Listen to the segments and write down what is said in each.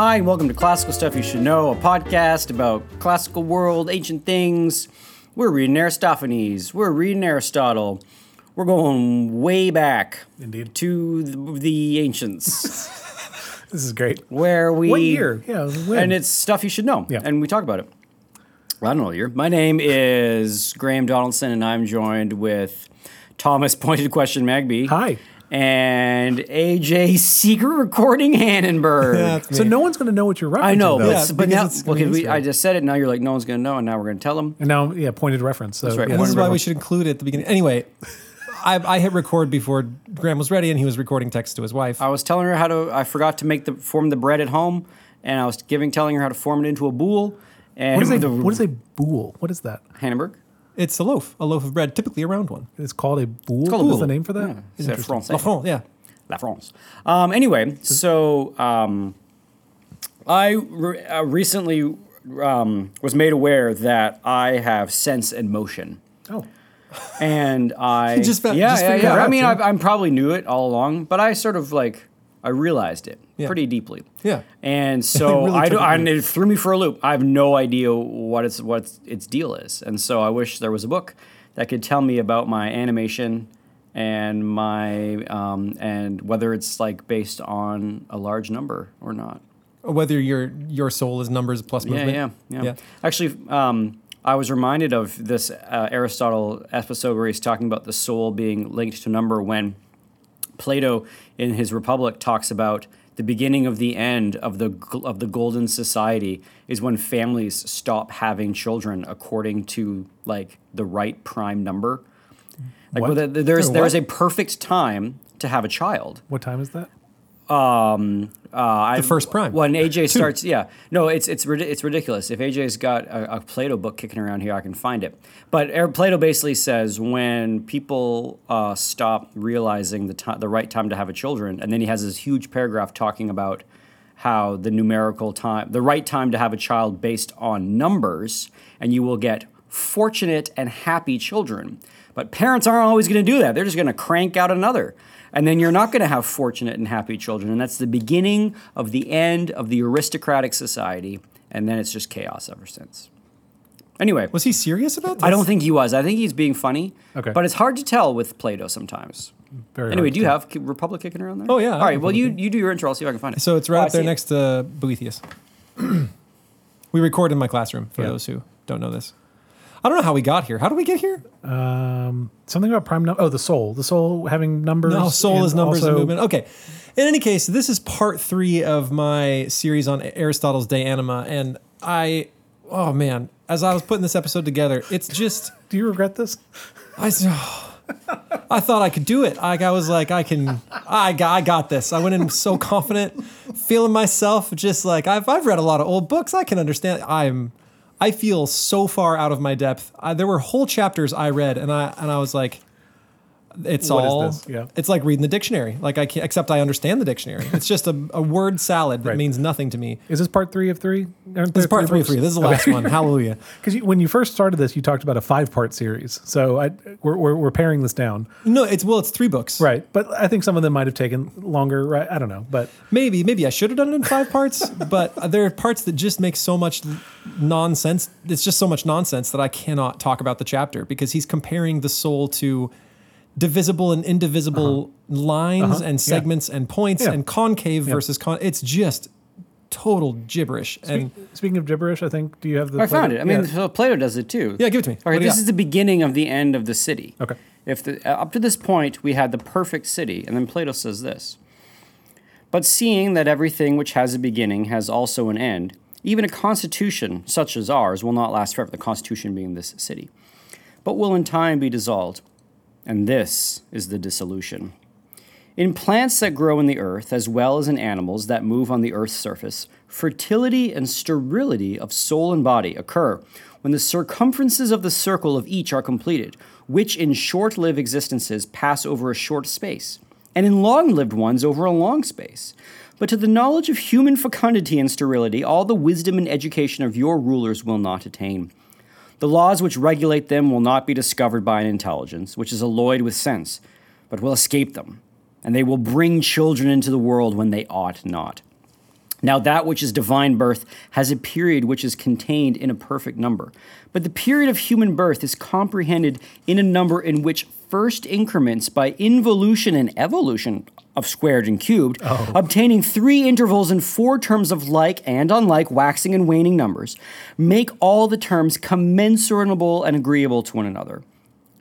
Hi, and welcome to Classical Stuff You Should Know, a podcast about classical world, ancient things. We're reading Aristophanes. We're reading Aristotle. We're going way back Indeed. to the, the ancients, This is great. where we What year? Yeah, when? and it's stuff you should know. Yeah. and we talk about it. Well, I don't know year. My name is Graham Donaldson, and I'm joined with Thomas Pointed Question Magby. Hi. And AJ Secret Recording Hannenberg. That's So no one's going to know what you're referencing. I know, but, Yeah, but now it's gonna okay, be we, I just said it. Now you're like, no one's gonna know, and now we're gonna tell them. And now, yeah, pointed reference. So, That's right. yeah, And this is Wonderful. why we should include it at the beginning. Anyway, I, I hit record before Graham was ready, and he was recording text to his wife. I was telling her how to. I forgot to make the form the bread at home, and I was giving telling her how to form it into a boule. And What is a the, what is a boule? What is that? Hannenberg? It's a loaf, a loaf of bread, typically a round one. It's called a boule. called a What's boule. the name for that? Yeah, it's a Interesting. Francais. La France, yeah. La France. Um, anyway, so um, I re- uh, recently um, was made aware that I have sense and motion. Oh, and I Just found- yeah just yeah figured yeah. it I mean, too. I, I probably knew it all along, but I sort of like I realized it Yeah. pretty deeply. Yeah. And so really I it I, deep. it threw me for a loop. I have no idea what its what its, its deal is, and so I wish there was a book that could tell me about my animation and my um, and whether it's like based on a large number or not. Whether your your soul is numbers plus Yeah, movement. yeah, yeah. Actually, um, I was reminded of this uh, Aristotle episode where he's talking about the soul being linked to number when Plato, in his Republic, talks about the beginning of the end of the of the golden society is when families stop having children according to like the right prime number. Like well, there- there's there's a perfect time to have a child. what time is that? Um, uh, I, The first prime. When AJ starts, yeah, no, it's it's it's ridiculous. If AJ's got a, a Plato book kicking around here, I can find it. But Plato basically says when people uh, stop realizing the the right time to have a children, and then he has this huge paragraph talking about how the numerical time, the right time to have a child based on numbers, and you will get fortunate and happy children. But parents aren't always going to do that. They're just going to crank out another. And then you're not going to have fortunate and happy children. And that's the beginning of the end of the aristocratic society. And then it's just chaos ever since. Anyway, Was he serious about this? I don't think he was. I think he's being funny. Okay. But it's hard to tell with Plato sometimes. Very Anyway, do you to- have Republic kicking around there? Oh, yeah, All right. Well, you you do your intro. I'll see if I can find it. So it's right Oh, up there see it. next to Boethius. we record in my classroom, for Yeah. those who don't know this. I don't know how we got here. How did we get here? Um, something about prime number. Oh, the soul. The soul having numbers. No, soul is numbers also- and movement. Okay. In any case, this is part three of my series on Aristotle's De Anima, and I, oh man, as I was putting this episode together, it's just Do you regret this? I. I thought I could do it. I, I was like, I can, I got, I got this. I went in so confident, feeling myself, just like I've, I've read a lot of old books. I can understand. I'm, I feel so far out of my depth. I, there were whole chapters I read, and I, and I was like, it's What all, this? Yeah. it's like reading the dictionary. Like I can't, except I understand the dictionary. It's just a, a word salad that Right. means nothing to me. Is this part three of three? Aren't This is part three of three. This is the last one. Hallelujah. Because when you first started this, you talked about a five-part series. So I, we're, we're, we're paring this down. No, it's well, it's three books. Right. But I think some of them might have taken longer. Right. I don't know. But Maybe, maybe I should have done it in five parts, but there are parts that just make so much nonsense. It's just so much nonsense that I cannot talk about the chapter because he's comparing the soul to divisible and indivisible lines Uh-huh. and Yeah. segments and points Yeah. and concave versus con. It's just total gibberish. And speaking of gibberish, I think, do you have the. I found it. I mean, so Plato does it too. Yeah, give it to me. Okay, What this is the beginning of the end of the city. Okay. If the, uh, up to this point we had the perfect city, and then Plato says this. But seeing that everything which has a beginning has also an end, even a constitution such as ours will not last forever. The constitution being this city, but will in time be dissolved, and this is the dissolution. In plants that grow in the earth, as well as in animals that move on the earth's surface, fertility and sterility of soul and body occur when the circumferences of the circle of each are completed, which in short lived existences pass over a short space, and in long lived ones over a long space. But to the knowledge of human fecundity and sterility, all the wisdom and education of your rulers will not attain. The laws which regulate them will not be discovered by an intelligence, which is alloyed with sense, but will escape them, and they will bring children into the world when they ought not. Now, that which is divine birth has a period which is contained in a perfect number. But the period of human birth is comprehended in a number in which first increments by involution and evolution of squared and cubed, oh. obtaining three intervals and four terms of like and unlike waxing and waning numbers, make all the terms commensurable and agreeable to one another.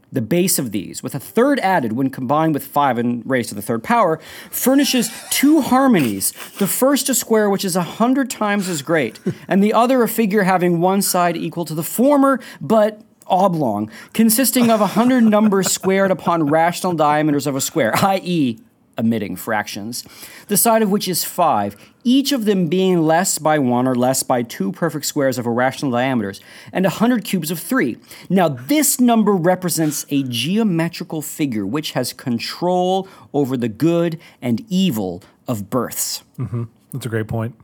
The base of these, with a third added when combined with five and raised to the third power, furnishes two harmonies. The first a square which is a hundred times as great, and the other a figure having one side equal to the former, but oblong, consisting of a hundred numbers squared upon rational diameters of a square, i.e., omitting fractions, the side of which is five, each of them being less by one or less by two perfect squares of irrational diameters, and a hundred cubes of three. Now, this number represents a geometrical figure which has control over the good and evil of births. Mm-hmm. That's a great point.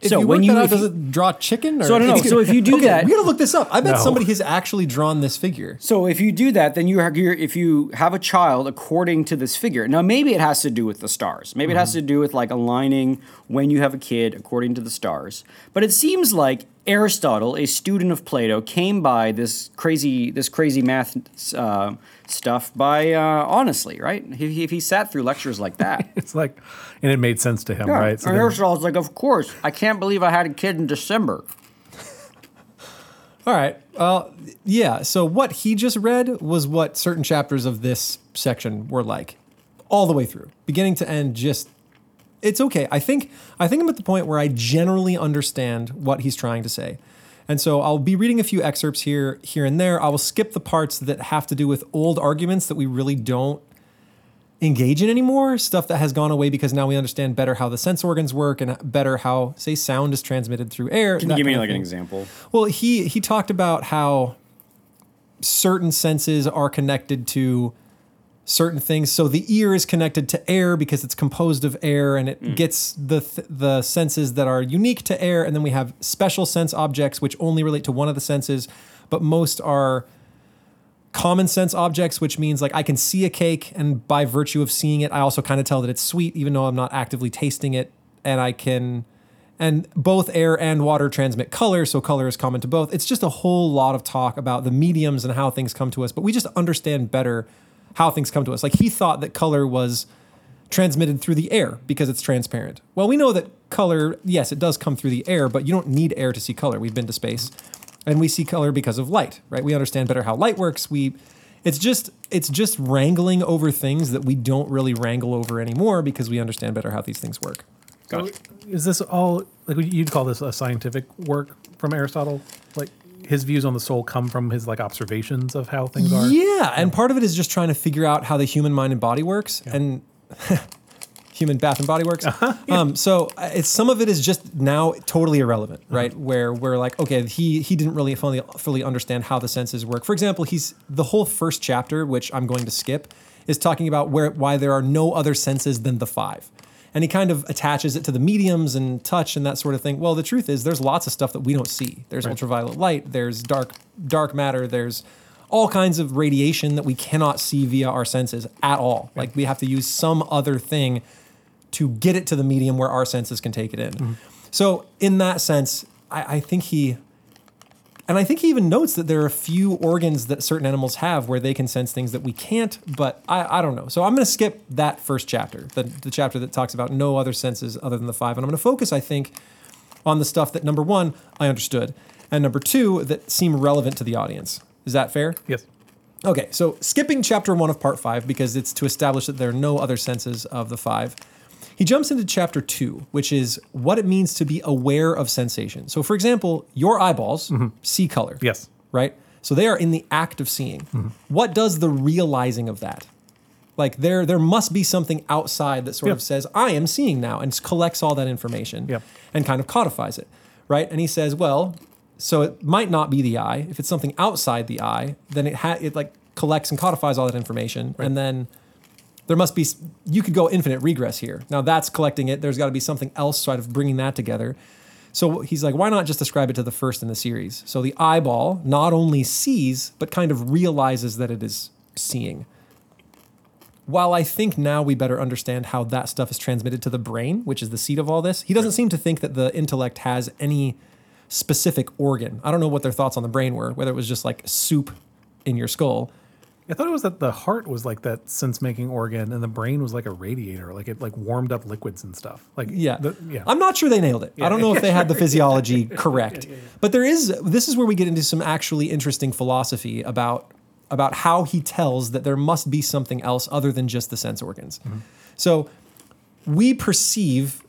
If So you when you- out, does it draw chicken? Or So I don't know. So if you do okay, that- we gotta look this up. I bet No. somebody has actually drawn this figure. So if you do that, then you you're, if you have a child according to this figure. Now maybe it has to do with the stars. Maybe it has mm-hmm. to do with like aligning when you have a kid according to the stars. But it seems like Aristotle, a student of Plato, came by this crazy this crazy math uh, stuff by uh, honestly, right? If he, he sat through lectures like that. It's like, and it made sense to him, Yeah. right? So Aristotle's like, of course, I can't believe I had a kid in December. All right. Uh, yeah. So what he just read was what certain chapters of this section were like, all the way through, beginning to end. Just it's okay. I think I think I'm at the point where I generally understand what he's trying to say. And so I'll be reading a few excerpts here here and there. I will skip the parts that have to do with old arguments that we really don't engage in anymore, stuff that has gone away because now we understand better how the sense organs work and better how say sound is transmitted through air. Can you give me like an example? Well, he he talked about how certain senses are connected to certain things. So the ear is connected to air because it's composed of air, and it mm. gets the th- the senses that are unique to air. And then we have special sense objects which only relate to one of the senses, but most are common sense objects, which means like I can see a cake, and by virtue of seeing it, I also kind of tell that it's sweet, even though I'm not actively tasting it, and I can. And both air and water transmit color, so color is common to both. It's just a whole lot of talk about the mediums and how things come to us, but we just understand better how things come to us. Like he thought that color was transmitted through the air because it's transparent. Well, we know that color, yes, it does come through the air, but you don't need air to see color. We've been to space and we see color because of light, right? We understand better how light works. We it's just it's just wrangling over things that we don't really wrangle over anymore because we understand better how these things work. Gotcha. Is this all like you'd call this a scientific work from Aristotle? Like his views on the soul come from his like observations of how things are. Yeah, and part of it is just trying to figure out how the human mind and body works, and human bath and body works. um, so uh, it's some of it is just now totally irrelevant, right? Where we're like, okay, he he didn't really fully fully understand how the senses work. For example, he's the whole first chapter, which I'm going to skip, is talking about where why there are no other senses than the five. And he kind of attaches it to the mediums and touch and that sort of thing. Well, the truth is, there's lots of stuff that we don't see. There's ultraviolet light. There's dark dark matter. There's all kinds of radiation that we cannot see via our senses at all. Like we have to use some other thing to get it to the medium where our senses can take it in. Mm-hmm. So in that sense, I, I think he, and I think he even notes that there are a few organs that certain animals have where they can sense things that we can't. But I, I don't know. So I'm going to skip that first chapter, the, the chapter that talks about no other senses other than the five, and I'm going to focus, I think, on the stuff that number one I understood, and number two that seem relevant to the audience. Is that fair? Yes. Okay, so skipping chapter one of part five because it's to establish that there are no other senses of the five. He jumps into chapter two, which is what it means to be aware of sensation. So, for example, your eyeballs mm-hmm. see color. Yes. Right? So they are in the act of seeing. Mm-hmm. What does the realizing of that? Like there, there must be something outside that sort Yeah. of says, I am seeing now, and collects all that information Yeah. and kind of codifies it. Right? And he says, well, so it might not be the eye. If it's something outside the eye, then it ha- it like collects and codifies all that information, and then there must be you could go infinite regress here. Now that's collecting it. There's got to be something else sort of bringing that together. So he's like, why not just ascribe it to the first in the series? So the eyeball not only sees but kind of realizes that it is seeing. while I think now we better understand how that stuff is transmitted to the brain, which is the seat of all this, he doesn't seem to think that the intellect has any specific organ. I don't know what their thoughts on the brain were, whether it was just like soup in your skull. I thought it was that the heart was like that sense making organ and the brain was like a radiator, like it like warmed up liquids and stuff. Like Yeah. the, yeah. I'm not sure they nailed it. I don't know if they had the physiology correct. But there is this is where we get into some actually interesting philosophy about about how he tells that there must be something else other than just the sense organs. Mm-hmm. So we perceive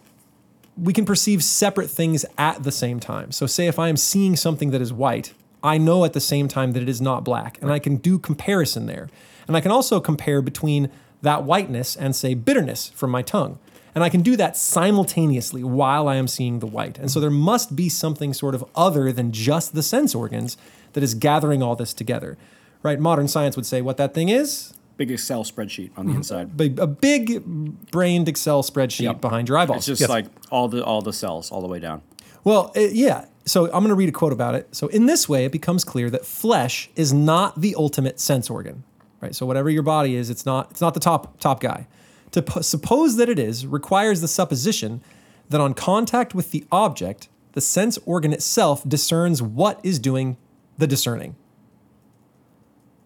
we can perceive separate things at the same time. So say if I am seeing something that is white, I know at the same time that it is not black and I can do comparison there. And I can also compare between that whiteness and say bitterness from my tongue. And I can do that simultaneously while I am seeing the white. And so there must be something sort of other than just the sense organs that is gathering all this together. Right? Modern science would say what that thing is Big Excel spreadsheet on the Mm-hmm. inside. big- a big brained Excel spreadsheet Yep. behind your eyeballs. It's just Yes. like all the all the cells all the way down. Well, uh, yeah. So I'm going to read a quote about it. So in this way, it becomes clear that flesh is not the ultimate sense organ, right? So whatever your body is, it's not it's not the top top guy. To p- suppose that it is requires the supposition that on contact with the object, the sense organ itself discerns what is doing the discerning.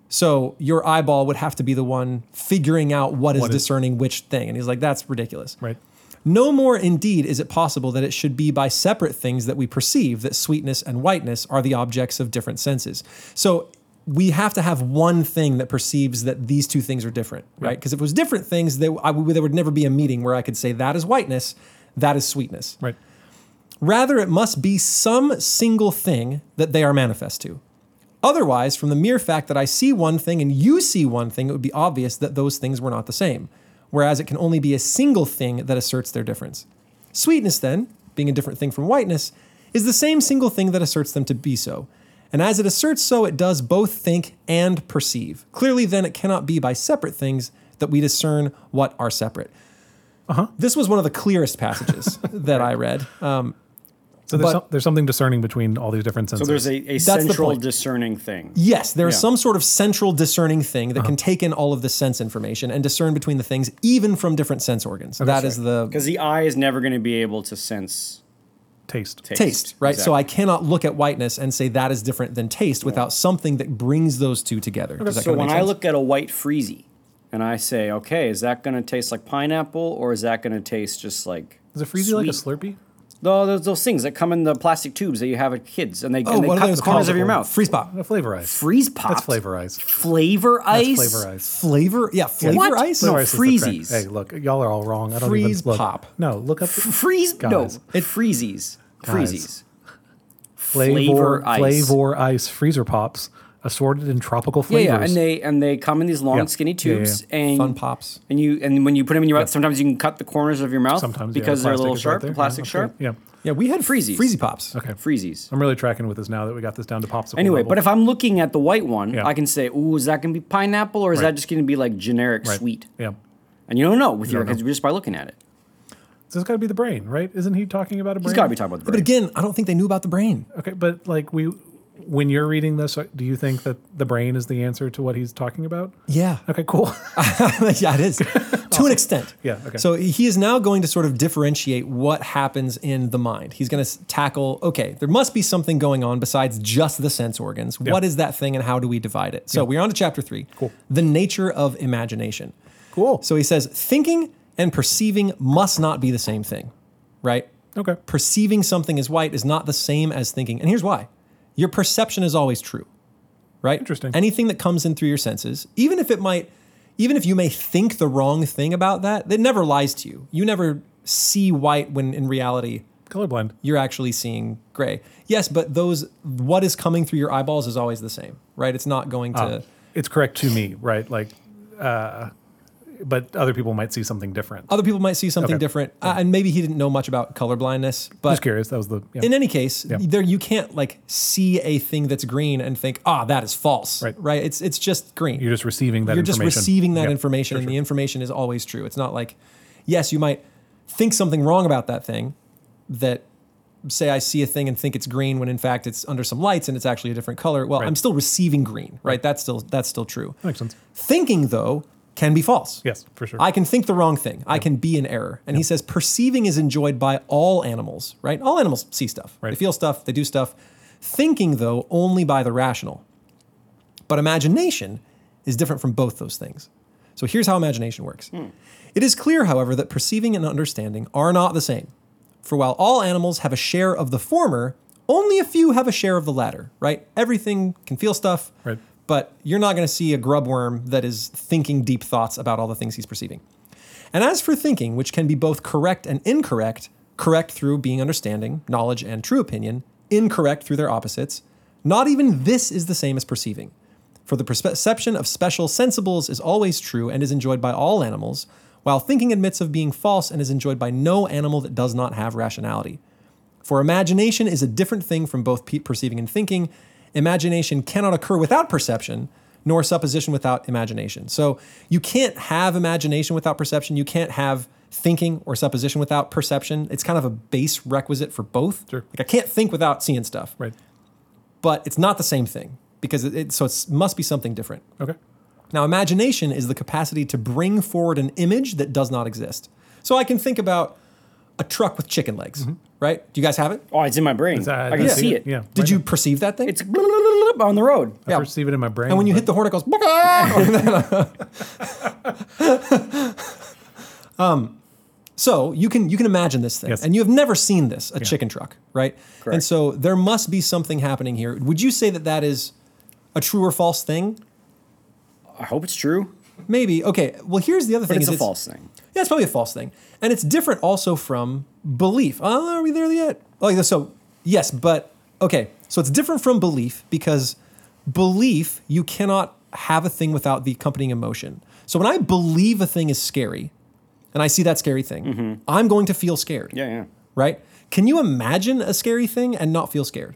So your eyeball would have to be the one figuring out what is What is- discerning which thing. And he's like, that's ridiculous. right. No more indeed is it possible that it should be by separate things that we perceive that sweetness and whiteness are the objects of different senses. So we have to have one thing that perceives that these two things are different, right? Because if it was different things, they, I, there would never be a meeting where I could say that is whiteness, that is sweetness. Right. Rather, it must be some single thing that they are manifest to. Otherwise, from the mere fact that I see one thing and you see one thing, it would be obvious that those things were not the same. Whereas it can only be a single thing that asserts their difference. Sweetness, then, being a different thing from whiteness, is the same single thing that asserts them to be so. And as it asserts so, it does both think and perceive. Clearly, then, it cannot be by separate things that we discern what are separate. Uh-huh. This was one of the clearest passages that I read. Um, So there's, But- some, there's something discerning between all these different senses. So there's a, a central point. discerning thing. Yes, there is Yeah. some sort of central discerning thing that Uh-huh. can take in all of the sense information and discern between the things, even from different sense organs. That is the Because the eye is never going to be able to sense taste. taste. taste, right? So I cannot look at whiteness and say that is different than taste without something that brings those two together. Does that So kinda when make I look at a white freezy and I say, okay, is that going to taste like pineapple or is that going to taste just like Is a freezy like a sweet? Slurpee? No, those, those things that come in the plastic tubes that you have at kids and they, oh, and they cut the corners called? of your mouth. Freeze pop, A flavor ice. Freeze pop. That's flavor ice. Flavor That's ice. flavor ice. flavor, yeah, flavor What? ice. No, Flavor ice is the correct- freezies. Hey, look, y'all are all wrong. I don't Freeze even look. Freeze pop. No, look up Freeze. No, it freezes. Freezes. flavor, Flavor ice. flavor ice freezer pops assorted in tropical flavors. yeah, and they and they come in these long, Yeah. skinny Yeah, yeah, tubes, and Fun pops. And you and when you put them in your mouth, sometimes you can cut the corners of your mouth Sometimes yeah, because the they're a little is right sharp. the plastic yeah, sharp. that's great. Yeah, we had Freezies. Freezy pops. Okay. Freezies. I'm really tracking with this now that we got this down to popsicle. Anyway, level. but if I'm looking at the white one, Yeah. I can say, "Ooh, is that going to be pineapple or is Right. that just going to be like generic Right. sweet?" yeah, And you don't know with your kids just by looking at it. so it's got to be the brain, right? Isn't he talking about a brain? He's got to be talking about the brain. But again, I don't think they knew about the brain. Okay, but like we, when you're reading this, uh, do you think that the brain is the answer to what he's talking about? Yeah. Okay, cool. yeah, it is to an extent. Yeah, okay. So he is now going to sort of differentiate what happens in the mind. He's going to tackle. Okay, there must be something going on besides just the sense organs. What is that thing, and how do we divide it? So we're on to chapter three. Cool. The nature of imagination. cool. So he says thinking and perceiving must not be the same thing, right? okay. Perceiving something as white is not the same as thinking, and here's why: your perception is always true right? Interesting. Anything that comes in through your senses, even if it might, even if you may think the wrong thing about that, it never lies to you. You never see white when in reality Colorblind. you're actually seeing gray. Yes, but those what is coming through your eyeballs is always the same, right? It's not going to. Uh, it's correct to me, right? Like, uh, but other people might see something different. other people might see something Okay. different, uh, and maybe he didn't know much about color blindness. But Just curious. That was the. Yeah. in any case, Yeah. there you can't like see a thing that's green and think, ah, that is false, Right. Right? It's it's just green. You're just receiving that you're just receiving that Yep. information Sure, and sure. the information is always true it's not like yes you might think something wrong about that thing that say i see a thing and think it's green when in fact it's under some lights and it's actually a different color well Right. i'm still receiving green right, that's still that's still true That makes sense. thinking though can be false. Yes, for sure. I can think the wrong thing. I can be in error. And he says perceiving is enjoyed by all animals, right? All animals see stuff. Right. They feel stuff, they do stuff. Thinking, though, only by the rational. But imagination is different from both those things. So here's how imagination works. Hmm. It is clear, however, that perceiving and understanding are not the same. For while all animals have a share of the former, only a few have a share of the latter, right? Everything can feel stuff, Right. But you're not going to see a grub worm that is thinking deep thoughts about all the things he's perceiving. And as for thinking, which can be both correct and incorrect, correct through being understanding, knowledge, and true opinion, incorrect through their opposites, not even this is the same as perceiving. For the perception of special sensibles is always true and is enjoyed by all animals, while thinking admits of being false and is enjoyed by no animal that does not have rationality. For imagination is a different thing from both perceiving and thinking. Imagination cannot occur without perception, nor supposition without imagination. So you can't have imagination without perception. You can't have thinking or supposition without perception. It's kind of a base requisite for both. Sure. Like I can't think without seeing stuff, right. but it's not the same thing because it, it so it must be something different. Okay. Now, imagination is the capacity to bring forward an image that does not exist. So I can think about a truck with chicken legs, right? Do you guys have it? Oh, it's in my brain. Is that- I can yeah. see it. Yeah. Did right you now. perceive that thing? It's on the road. I yeah. perceive it in my brain. and when you hit the horn, it goes. um, so you can you can imagine this thing, Yes. and you have never seen this a chicken truck, right? And so there must be something happening here. Would you say that that is a true or false thing? I hope it's true, Maybe. Okay. Well, here's the other but thing: it's is a false thing. Yeah, it's probably a false thing, and it's different also from belief. Oh, are we there yet? Oh, so yes, but okay. So it's different from belief because belief you cannot have a thing without the accompanying emotion. So when I believe a thing is scary, and I see that scary thing, mm-hmm. I'm going to feel scared. Yeah, yeah. Right? Can you imagine a scary thing and not feel scared?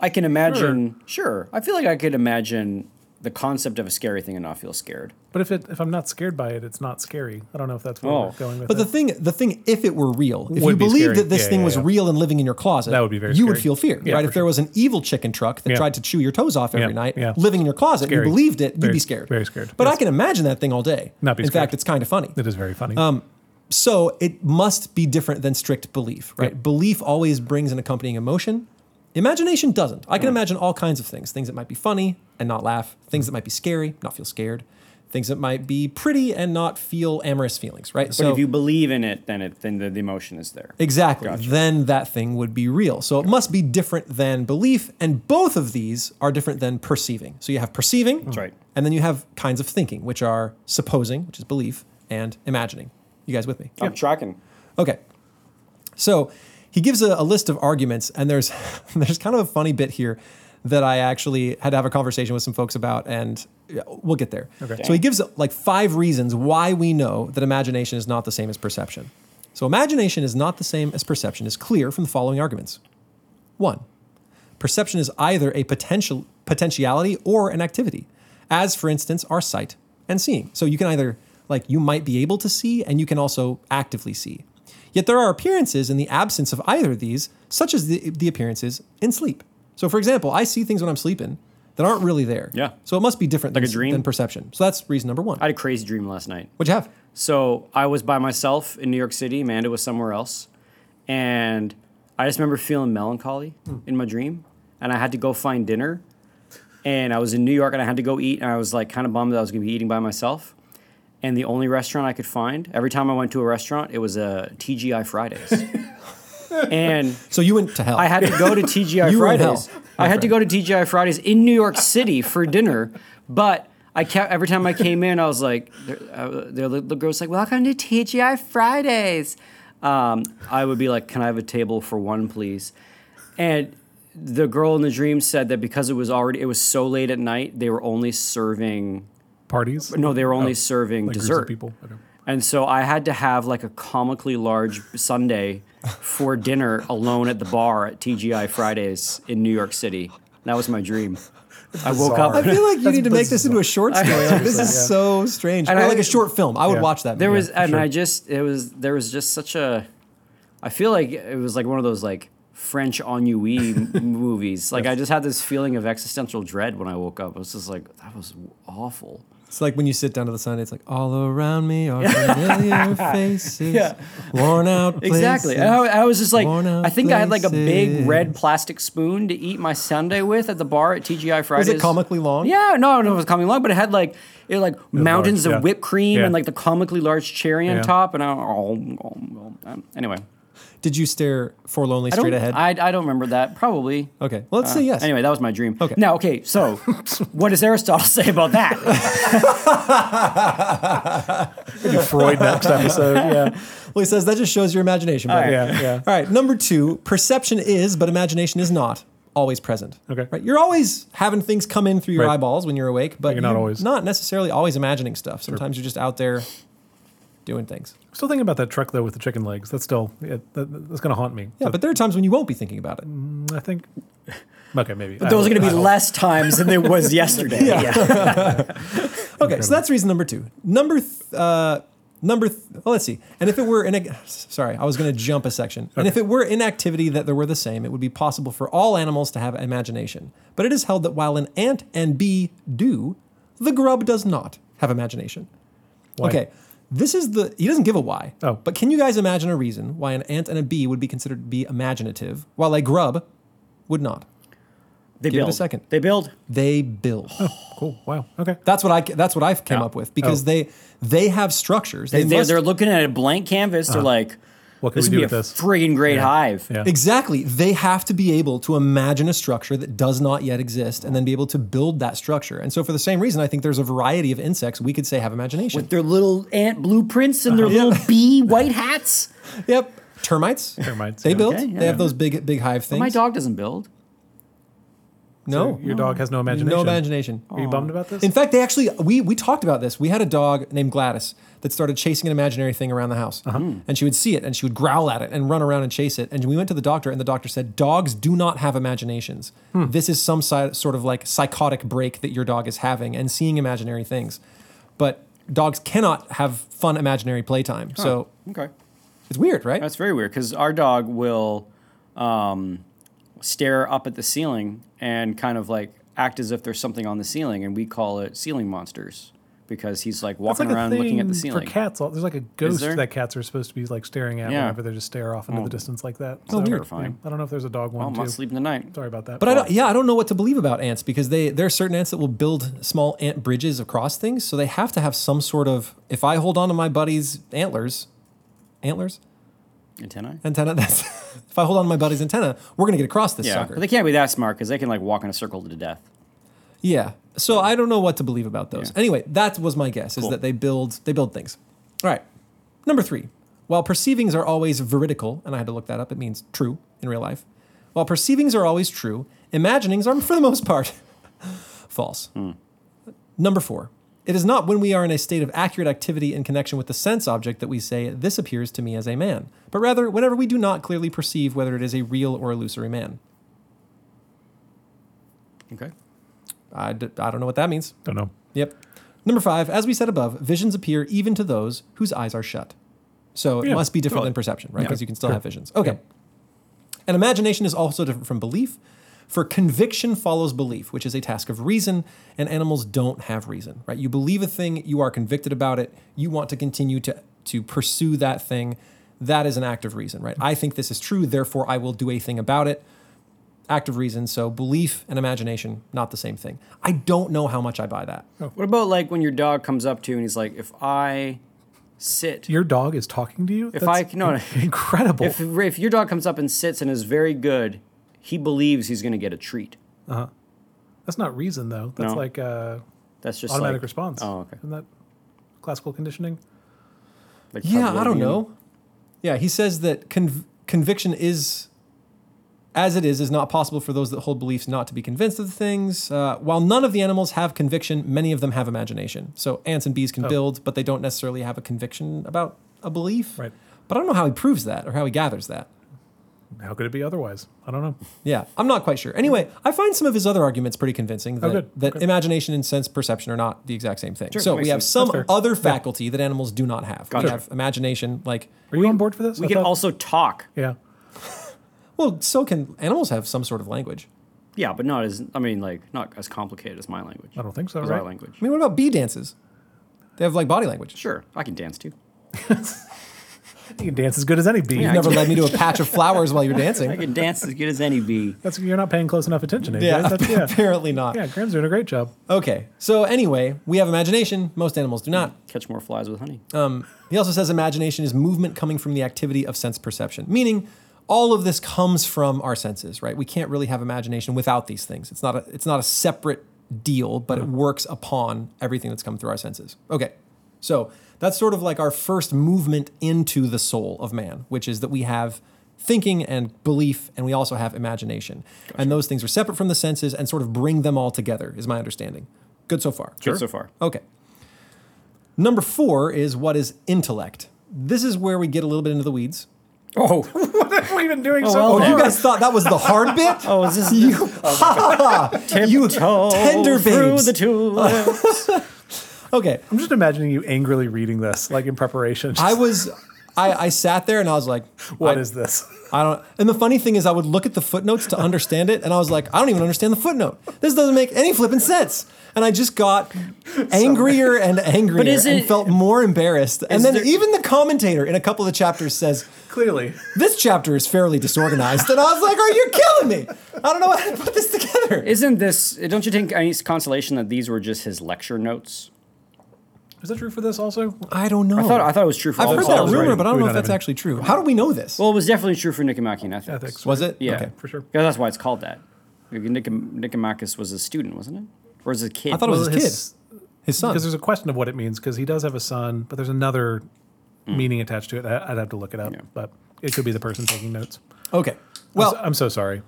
I can imagine. Sure. I feel like I could imagine the concept of a scary thing and not feel scared. But if it if I'm not scared by it, it's not scary. I don't know if that's where Oh. we're going with But the it. thing, the thing, if it were real, if Would you be believed scary. that this Yeah, thing yeah, was yeah. real and living in your closet, That would be very You would feel fear, Yeah, right? for If there sure. was an evil chicken truck that Yeah. tried to chew your toes off every Yeah, night, yeah. living in your closet, Scary. you believed it, you'd Very- be scared. very scared. But I can imagine that thing all day. Not be in scared. fact, it's kind of funny. it is very funny. Um, So it must be different than strict belief, right? Yeah. Belief always brings an accompanying emotion. Imagination doesn't. I can imagine all kinds of things things that might be funny and not laugh, things that might be scary, not feel scared, things that might be pretty and not feel amorous feelings, right? But if you believe in it, then it then the, the emotion is there. Exactly. Gotcha. Then that thing would be real. So it must be different than belief, and both of these are different than perceiving. So you have perceiving, That's right. and then you have kinds of thinking, which are supposing, which is belief, and imagining. You guys with me? I'm tracking. Okay. So he gives a, a list of arguments, and there's there's kind of a funny bit here that I actually had to have a conversation with some folks about, and we'll get there. Okay. So he gives like five reasons why we know that imagination is not the same as perception. So imagination is not the same as perception is clear from the following arguments. One, perception is either a potential potentiality or an activity, as for instance our sight and seeing. So you can either like you might be able to see and you can also actively see. Yet there are appearances in the absence of either of these, such as the, the appearances in sleep. So for example, I see things when I'm sleeping that aren't really there. Yeah. So it must be different Like a than, dream? than perception. So that's reason number one. I had a crazy dream last night. What'd you have? So I was by myself in New York City. Amanda was somewhere else, and I just remember feeling melancholy hmm. in my dream, and I had to go find dinner. And I was in New York, and I had to go eat, and I was like kind of bummed that I was going to be eating by myself. And the only restaurant I could find, every time I went to a restaurant, it was a TGI Fridays. and So you went to hell. I had to go to TGI You Fridays. hell, I had to go to TGI Fridays in New York City for dinner, but I kept every time I came in, I was like, uh, the the girl was like, "Welcome to TGI Fridays." Um, I would be like, "Can I have a table for one, please?" And the girl in the dream said that because it was already it was so late at night, they were only serving Parties? no, they were only Oh, serving like dessert. people. Okay. And so I had to have like a comically large sundae for dinner alone at the bar at TGI Fridays in New York City. That was my dream. I woke up. I feel like you That's need to make this into a short story. Like, this is yeah. so strange. And or I- like a short film. I would Yeah. watch that. There movie. was, and sure. I just, it was, there was just such a, I feel like it was like one of those like French ennui movies. Like I just had this feeling of existential dread when I woke up. I was just like, that was awful. It's like when you sit down to the sun, it's like all around me are familiar faces, Yeah. worn out. Exactly. places. And I, I was just like, I think I had like a big red plastic spoon to eat my sundae with at the bar at TGI Fridays. Was it comically long? Yeah, no, no, it was comically long, but it had like it like mountains large, of yeah. whipped cream Yeah. and like the comically large cherry on top. And I, oh, oh, oh, um, anyway, Did you stare forlornly I straight ahead? I, I don't remember that. Probably. okay. Well, let's say uh, yes. Anyway, that was my dream. Okay. Now, okay, so what does Aristotle say about that? Maybe Freud next episode. Yeah. Well, he says that just shows your imagination. buddy. Yeah. Yeah. All right. Number two, perception is, but imagination is not always present. Okay. Right. You're always having things come in through your Right. eyeballs when you're awake, but you're not always. not necessarily always imagining stuff. Sometimes you're just out there doing things. Still thinking about that truck though with the chicken legs. That's still yeah, that, that's going to haunt me. Yeah, but there are times when you won't be thinking about it. I think. Okay, maybe. But Those are going to be less times than there was yesterday. yeah. Okay, so that's reason number two. Number, th- uh, number. Th- well, let's see. And if it were in, a sorry, I was going to jump a section. And if it were inactivity that there were the same, it would be possible for all animals to have imagination. But it is held that while an ant and bee do, the grub does not have imagination. Why? Okay, this is the. He doesn't give a why. Oh. But can you guys imagine a reason why an ant and a bee would be considered to be imaginative, while a grub would not? They Give it a second. They build. They build. Oh, Cool. Wow. Okay. That's what I. That's what I've came Yeah. up with because Oh. they they have structures. They, They, they're, must- they're looking at a blank canvas. They're uh-huh. like, What can this we would do be with a this? friggin' great hive. Yeah. exactly. They have to be able to imagine a structure that does not yet exist, and then be able to build that structure. And so, for the same reason, I think there's a variety of insects we could say have imagination. With their little ant blueprints and their Uh-huh. little bee white hats. yep. Termites. Termites. They yeah. build. Okay, yeah. They have those big big hive things. My dog doesn't build. No. Your dog has no imagination. No imagination. Are you bummed about this? In fact, they actually we we talked about this. We had a dog named Gladys that started chasing an imaginary thing around the house, and she would see it and she would growl at it and run around and chase it. And we went to the doctor, and the doctor said dogs do not have imaginations. This is some si- sort of like psychotic break that your dog is having and seeing imaginary things, but dogs cannot have fun imaginary playtime. So Okay. it's weird, right? That's very weird because our dog will um, stare up at the ceiling and kind of like act as if there's something on the ceiling, and we call it ceiling monsters because he's like walking like around looking at the ceiling. for ceiling. cats. There's like a ghost there? that cats are supposed to be like staring at Yeah. whenever they just stare off into Oh. the distance like that. Oh, weird. Terrifying. I don't know if there's a dog Oh, one I'm too. not sleeping tonight. Sorry about that. But I don't, yeah, I don't know what to believe about ants because they there are certain ants that will build small ant bridges across things, so they have to have some sort of. If I hold on to my buddy's antlers, antlers, Antennae. antenna. That's if I hold on to my buddy's antenna, we're gonna get across this Yeah, sucker. but they can't be that smart because they can like walk in a circle to death. yeah. So I don't know what to believe about those. Yeah. Anyway, that was my guess: is Cool. that they build they build things. All right. Number three. While perceivings are always veridical, and I had to look that up, it means true in real life. While perceivings are always true, imaginings are, for the most part, false. Hmm. Number four. It is not when we are in a state of accurate activity in connection with the sense object that we say, This appears to me as a man, but rather whenever we do not clearly perceive whether it is a real or illusory man. Okay. I, d- I don't know what that means. don't know. Yep. Number five, as we said above, visions appear even to those whose eyes are shut. So it Yeah, must be different totally. than perception, right? Yeah, Because you can still sure. have visions. Okay. And imagination is also different from belief. For conviction follows belief, which is a task of reason, and animals don't have reason, right? You believe a thing, you are convicted about it, you want to continue to, to pursue that thing. That is an act of reason, right? I think this is true, therefore I will do a thing about it. Act of reason. So belief and imagination, not the same thing. I don't know how much I buy that. Oh. What about like when your dog comes up to you and he's like, if I sit, Your dog is talking to you. If That's I- no, no. incredible. if if your dog comes up and sits and is very good, he believes he's going to get a treat. Uh huh. That's not reason though. That's No. like uh, That's just automatic like, response. Oh, okay. Isn't that classical conditioning? Like Yeah, I don't know. Yeah, he says that conv- conviction is, as it is, is not possible for those that hold beliefs not to be convinced of the things. Uh, while none of the animals have conviction, many of them have imagination. So ants and bees can Oh. build, but they don't necessarily have a conviction about a belief. Right. But I don't know how he proves that or how he gathers that. How could it be otherwise? I don't know. Yeah, I'm not quite sure. Anyway, I find some of his other arguments pretty convincing oh, that, Oh, good. that Okay. imagination and sense perception are not the exact same thing. Sure, so we have sense. some other faculty that animals do not have. Gotcha. We have imagination, like, Are you on board for this? We I can thought- also talk. Yeah. well, so can animals have some sort of language. Yeah, but not as I mean, like not as complicated as my language. I don't think so, As right? our language. I mean, what about bee dances? They have like body language. Sure, I can dance too. You can dance as good as any bee. You've never led me to a patch of flowers while you're dancing. I can dance as good as any bee. That's you're not paying close enough attention. AJ. Yeah, That's, yeah. apparently not. yeah. Graham's doing a great job. Okay, so anyway, we have imagination. Most animals do not. Catch more flies with honey. Um, he also says imagination is movement coming from the activity of sense perception, meaning all of this comes from our senses, right? We can't really have imagination without these things. It's not a, it's not a separate deal, but it works upon everything that's come through our senses. Okay, so that's sort of like our first movement into the soul of man, which is that we have thinking and belief, and we also have imagination. And those things are separate from the senses and sort of bring them all together, is my understanding. Good so far. Good so far. Okay. Number four is what is intellect. This is where we get a little bit into the weeds. Oh, What have we been doing oh, so well, Oh, far? you guys thought that was the hard bit? oh, is this you, you tiptoe tender through the tulips? Okay, I'm just imagining you angrily reading this, like in preparation. I was, I, I sat there and I was like, What I, is this? I don't. And the funny thing is, I would look at the footnotes to understand it, and I was like, I don't even understand the footnote. This doesn't make any flipping sense. And I just got angrier and angrier is and felt more embarrassed. And then there- even the commentator in a couple of the chapters says, Clearly, this chapter is fairly disorganized. And I was like, are you killing me? I don't know how to put this together. Isn't this? Don't you think any consolation that these were just his lecture notes? Is that true for this also? I don't know. I thought I thought it was true for I've all heard of that rumor, writing. but I don't We know don't if that's any- actually true. How do we know this? Well, it was definitely true for Nicomachean ethics. Ethics. was it? Yeah, Okay. For sure. Yeah, that's why it's called that. Nicom- Nicomachus was a student, wasn't it? Or was it a kid? I thought it was Well, his, his- kid, his son. Because there's a question of what it means. Because he does have a son, but there's another hmm. meaning attached to it. I, I'd have to look it up, Yeah. but it could be the person taking notes. Okay. Well, Well, I'm so sorry.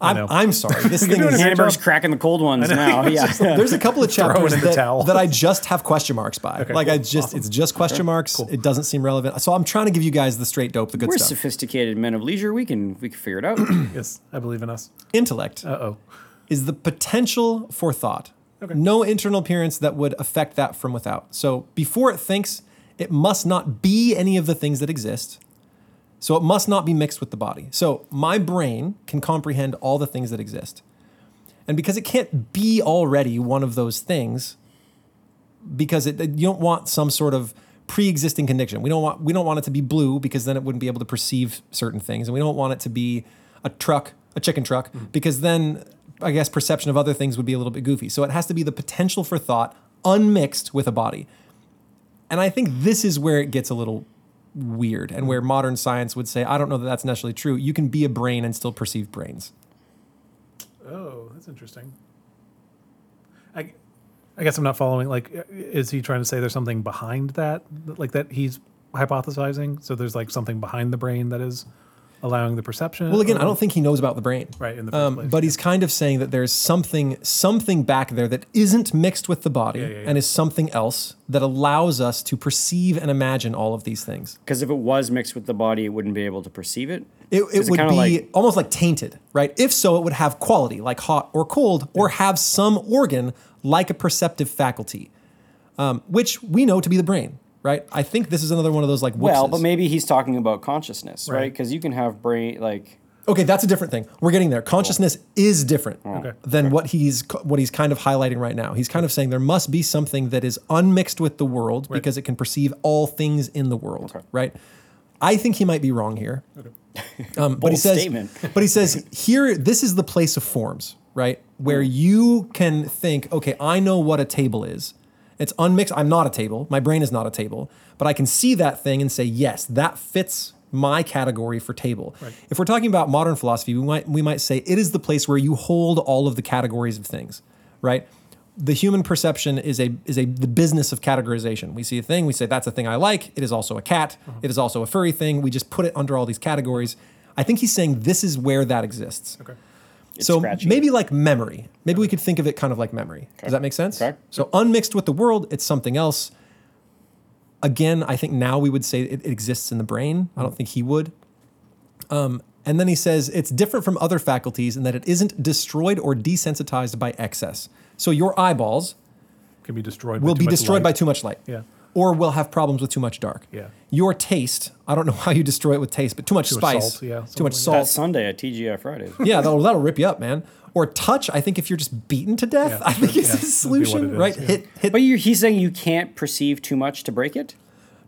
I'm. I'm sorry. This thing is. Hamburg's cracking the cold ones now. Yeah. There's a couple of chapters that, that I just have question marks by. Okay, like I cool. just, it's just question marks. It doesn't seem relevant. So I'm trying to give you guys the straight dope, the good We're stuff. sophisticated men of leisure. We can we can figure it out. Yes, I believe in us. Intellect Uh oh. is the potential for thought. Okay. No internal appearance that would affect that from without. So before it thinks, it must not be any of the things that exist. So it must not be mixed with the body. So my brain can comprehend all the things that exist. And because it can't be already one of those things, because it, you don't want some sort of pre-existing condition. We don't want we don't want it to be blue because then it wouldn't be able to perceive certain things, and we don't want it to be a truck, a chicken truck, mm-hmm. because then I guess perception of other things would be a little bit goofy. So it has to be the potential for thought unmixed with a body. And I think this is where it gets a little weird and hmm. where modern science would say, I don't know that that's necessarily true. You can be a brain and still perceive brains. Oh, that's interesting. I, I guess I'm not following. Like, is he trying to say there's something behind that, like that he's hypothesizing? So there's like something behind the brain that is allowing the perception. Well, again, I don't think he knows about the brain. Right in the first Um, place. but he's kind of saying that there's something something back there that isn't mixed with the body Yeah, yeah, yeah. and is something else that allows us to perceive and imagine all of these things. Because if it was mixed with the body, it wouldn't be able to perceive it. It, Is it would kinda be like- almost like tainted, right? If so, it would have quality, like hot or cold, or have some organ like a perceptive faculty, um, which we know to be the brain, right? I think this is another one of those like well, but maybe he's talking about consciousness, right? Right. Because you can have brain like Okay, that's a different thing. We're getting there. Consciousness is different Okay. than what he's what he's kind of highlighting right now. He's kind of saying there must be something that is unmixed with the world because it can perceive all things in the world, Okay. right? I think he might be wrong here. Um, but he says, statement. but he says here, this is the place of forms, right? Where you can think, okay, I know what a table is. It's unmixed. I'm not a table. My brain is not a table, but I can see that thing and say, yes, that fits my category for table. If we're talking about modern philosophy, we might we might say it is the place where you hold all of the categories of things, right? The human perception is a is a the business of categorization. We see a thing, we say that's a thing I like. It is also a cat. Uh-huh. It is also a furry thing. We just put it under all these categories. I think he's saying this is where that exists. Okay. it's So scratchy. maybe like memory. Maybe we could think of it kind of like memory. Does that make sense? Okay. So unmixed with the world, it's something else. Again, I think now we would say it, it exists in the brain. I don't think he would. Um, and then he says it's different from other faculties in that it isn't destroyed or desensitized by excess. So your eyeballs can be destroyed. by will too be much destroyed light. by too much light. Yeah. or will have problems with too much dark. Yeah. Your taste, I don't know how you destroy it with taste, but too much Too much spice, salt, yeah, too much something like That salt. sundae at TGI Fridays. yeah, that'll, that'll rip you up, man. Or touch, I think if you're just beaten to death, Yeah, I think it's yeah, a that'd solution, what it right? yeah. Hit, hit. But you he's saying you can't perceive too much to break it?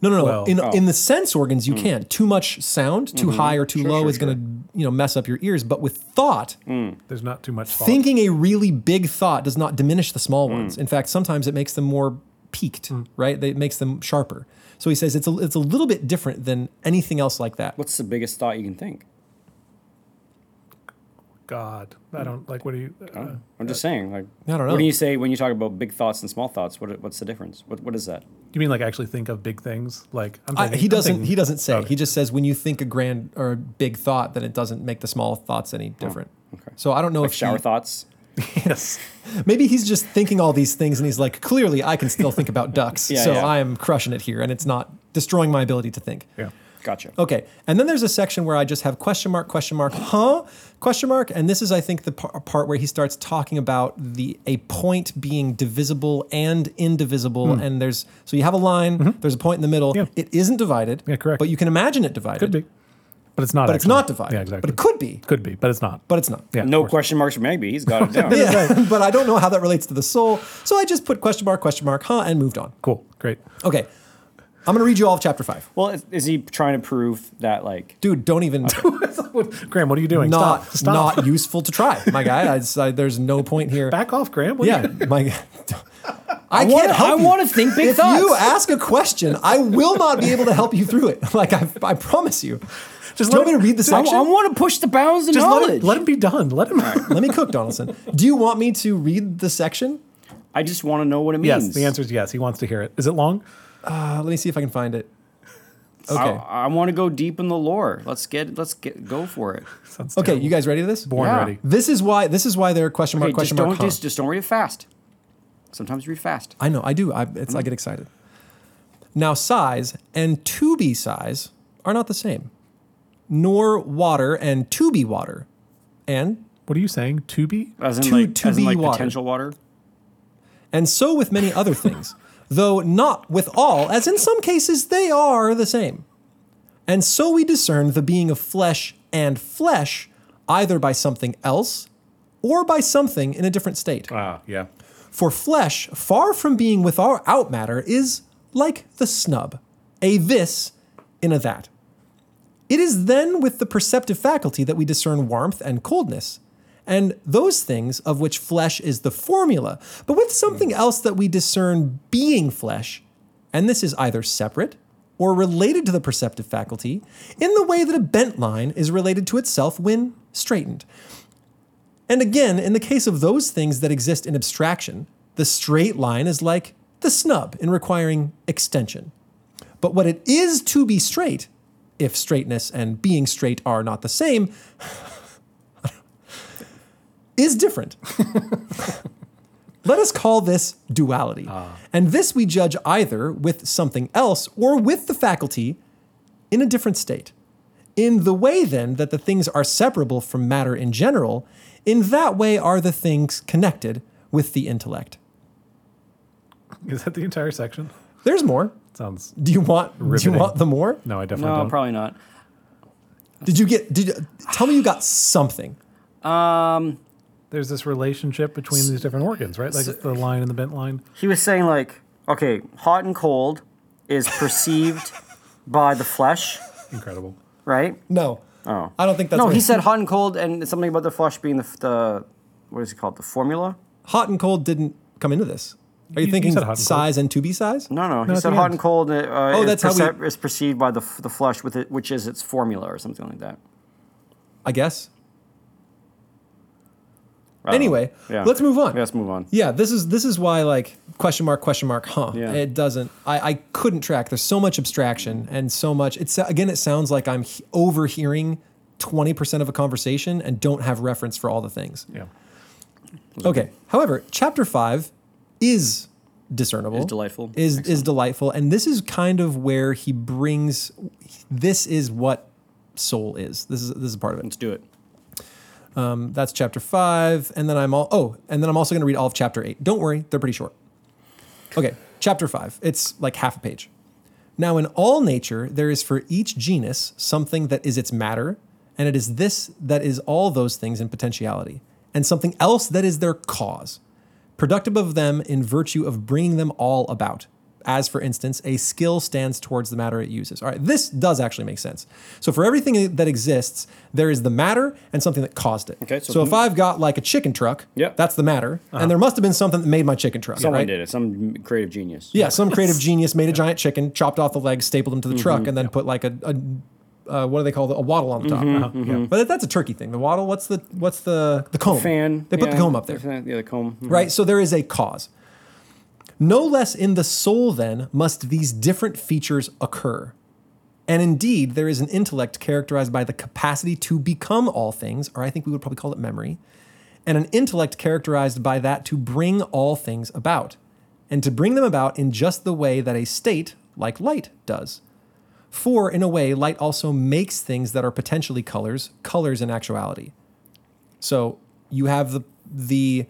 No, no, no. Well- in Oh. in the sense organs, you hmm. can't. Too much sound, too mm-hmm. high or too Sure, low sure, is going to you know mess up your ears. But with thought, hmm. There's not too much thought. thinking a really big thought does not diminish the small hmm. ones. In fact, sometimes it makes them more peaked, right? It makes them sharper. So he says it's a, it's a little bit different than anything else like that. What's the biggest thought you can think? God, I don't like. What do you? Uh, I'm just saying, like, I don't know. What do you say when you talk about big thoughts and small thoughts? What what's the difference? What what is that? you mean like actually think of big things? Like I'm I, he I'm doesn't. thinking- he doesn't say. Okay. He just says when you think a grand or a big thought, then it doesn't make the small thoughts any different. okay. So I don't know Like if shower he- thoughts? yes. Maybe he's just thinking all these things and he's like, clearly I can still think about ducks. Yeah, so yeah. I am crushing it here and it's not destroying my ability to think. Yeah. Gotcha. Okay. And then there's a section where I just have question mark, question mark, huh? Question mark. And this is, I think, the par- part where he starts talking about the a point being divisible and indivisible. Hmm. And there's, so you have a line, mm-hmm. there's a point in the middle. Yeah. It isn't divided. Yeah, correct. But you can imagine it divided. Could be, but it's not. But it's not divided. Yeah, exactly. But it could be. Could be, but it's not. But it's not. Yeah. no question marks for maybe. He's got it down. Yeah, but I don't know how that relates to the soul. So I just put question mark, question mark, huh, and moved on. Cool. Great. Okay. I'm going to read you all of chapter five. Well, is, is he trying to prove that, like, Dude, don't even. Graham, what are you doing? Not Stop. Stop. not useful to try, my guy. I, I- there's no point here. Back off, Graham. What yeah, you- my. I, wanna- can't help I you. wanna think big if thoughts. you ask a question, I will not be able to help you through it. Like I, I promise you. Just Do you want let- me to read the section. I, section? want to push the bounds of Just let him, knowledge. let him be done. Let him. Let me cook, Donaldson. Do you want me to read the section? I just want to know what it means. yes. The answer is yes. He wants to hear it. Is it long? Uh, let me see if I can find it. Okay. I, I want to go deep in the lore. Let's get, let's get, go for it. Sounds Okay, terrible. you guys ready to this? born Yeah. ready. This is why. This is why there are question mark Okay, just question don't huh. just, just don't read it fast. Sometimes you read fast. I know, I do. I, it's, I get excited. Now, size and to be size are not the same, nor water and to be water. And What are you saying? To be? As in To- like, to as in be like water. potential water. and so with many other things, though not with all, as in some cases they are the same. And so we discern the being of flesh and flesh either by something else or by something in a different state. Ah, yeah. For flesh, far from being without matter, is like the snub, a this in a that. It is then with the perceptive faculty that we discern warmth and coldness, and those things of which flesh is the formula, but with something else that we discern being flesh, and this is either separate or related to the perceptive faculty in the way that a bent line is related to itself when straightened. And again, in the case of those things that exist in abstraction, the straight line is like the snub in requiring extension. But what it is to be straight, if straightness and being straight are not the same, is different. Let us call this duality. Ah. And this we judge either with something else or with the faculty in a different state. In the way, then, that the things are separable from matter in general, in that way are the things connected with the intellect. Is that the entire section? There's more. Sounds. Do you want? Do you want the more? No, I definitely No, don't. probably not. Did you get? Did you, tell me you got something? Um, There's this relationship between these different organs, right? Like the line and the bent line. He was saying like, okay, hot and cold is perceived by the flesh, Incredible. right? No. Oh. I don't think that's. no, what he said hot and cold, and something about the flesh being the, the what is it called? The formula? hot and cold didn't come into this. Are you, You- you thinking said hot and size and to be size? No, no. No, He at said the hot end. and cold. Uh, Oh, is, that's how we- percep- is perceived by the f- the flesh with it, which is its formula or something like that. I guess. I don't know. Anyway, Yeah. let's move on. Yeah, let's move on. Yeah, this is this is why like question mark question mark huh. Yeah. It doesn't. I I couldn't track. There's so much abstraction and so much. It's again. It sounds like I'm he- overhearing twenty percent of a conversation and don't have reference for all the things. Yeah. Okay. However, chapter five is discernible. Is delightful. Is is delightful, and this is kind of where he brings. This is what soul is. This is this is part of it. Let's do it. Um, that's chapter five, and then I'm all oh, and then I'm also going to read all of chapter eight. Don't worry, they're pretty short. Okay, chapter 5. It's like half a page. Now, in all nature, there is for each genus something that is its matter, and it is this that is all those things in potentiality, and something else that is their cause, productive of them in virtue of bringing them all about. As, for instance, a skill stands towards the matter it uses. All right, this does actually make sense. So, for everything that exists, there is the matter and something that caused it. Okay, so so, if I've got like a chicken truck, Yep. that's the matter, and there must have been something that made my chicken truck. Someone right? did it. Some creative genius. Yeah, some creative genius made a giant chicken, chopped off the legs, stapled them to the Mm-hmm. truck, and then put like a, a uh, what do they call it? A wattle on the top. Mm-hmm. But that's a turkey thing. The wattle. What's the what's the the comb? Fan. They put the comb up there, Yeah, the comb. Mhm. right? So there is a cause. No less in the soul, then, must these different features occur. And indeed, there is an intellect characterized by the capacity to become all things, or I think we would probably call it memory, and an intellect characterized by that to bring all things about, and to bring them about in just the way that a state, like light, does. For, in a way, light also makes things that are potentially colors, colors in actuality. So you have the the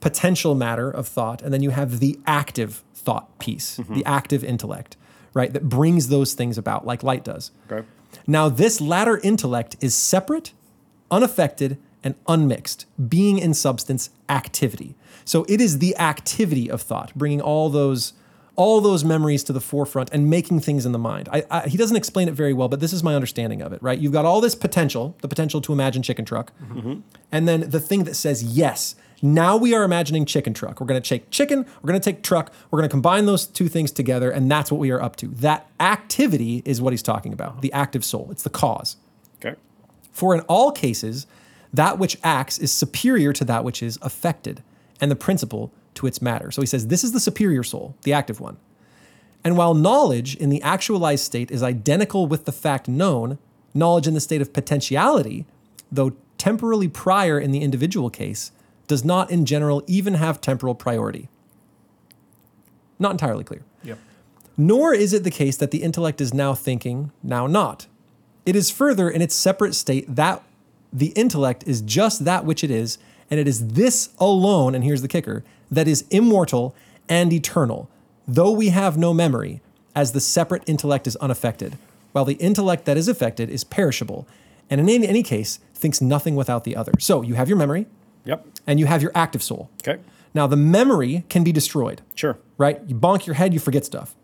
potential matter of thought, and then you have the active thought piece, mm-hmm. the active intellect, right? That brings those things about, like light does. Okay. Now, this latter intellect is separate, unaffected, and unmixed, being in substance activity. So it is the activity of thought, bringing all those all those memories to the forefront and making things in the mind. I, I, he doesn't explain it very well, but this is my understanding of it. Right? You've got all this potential, the potential to imagine chicken truck, mm-hmm. and then the thing that says yes. Now we are imagining chicken truck. We're going to take chicken, we're going to take truck, we're going to combine those two things together, and that's what we are up to. That activity is what he's talking about, the active soul. It's the cause. Okay. For in all cases, that which acts is superior to that which is affected, and the principle to its matter. So he says, This is the superior soul, the active one. And while knowledge in the actualized state is identical with the fact known, knowledge in the state of potentiality, though temporally prior in the individual case, does not in general even have temporal priority. Not entirely clear. Yep. Nor is it the case that the intellect is now thinking, now not. It is further in its separate state that the intellect is just that which it is, and it is this alone, and here's the kicker, that is immortal and eternal, though we have no memory, as the separate intellect is unaffected, while the intellect that is affected is perishable, and in any, any case thinks nothing without the other. So you have your memory, Yep. and you have your active soul. Okay. Now, the memory can be destroyed Sure. right? You bonk your head, you forget stuff.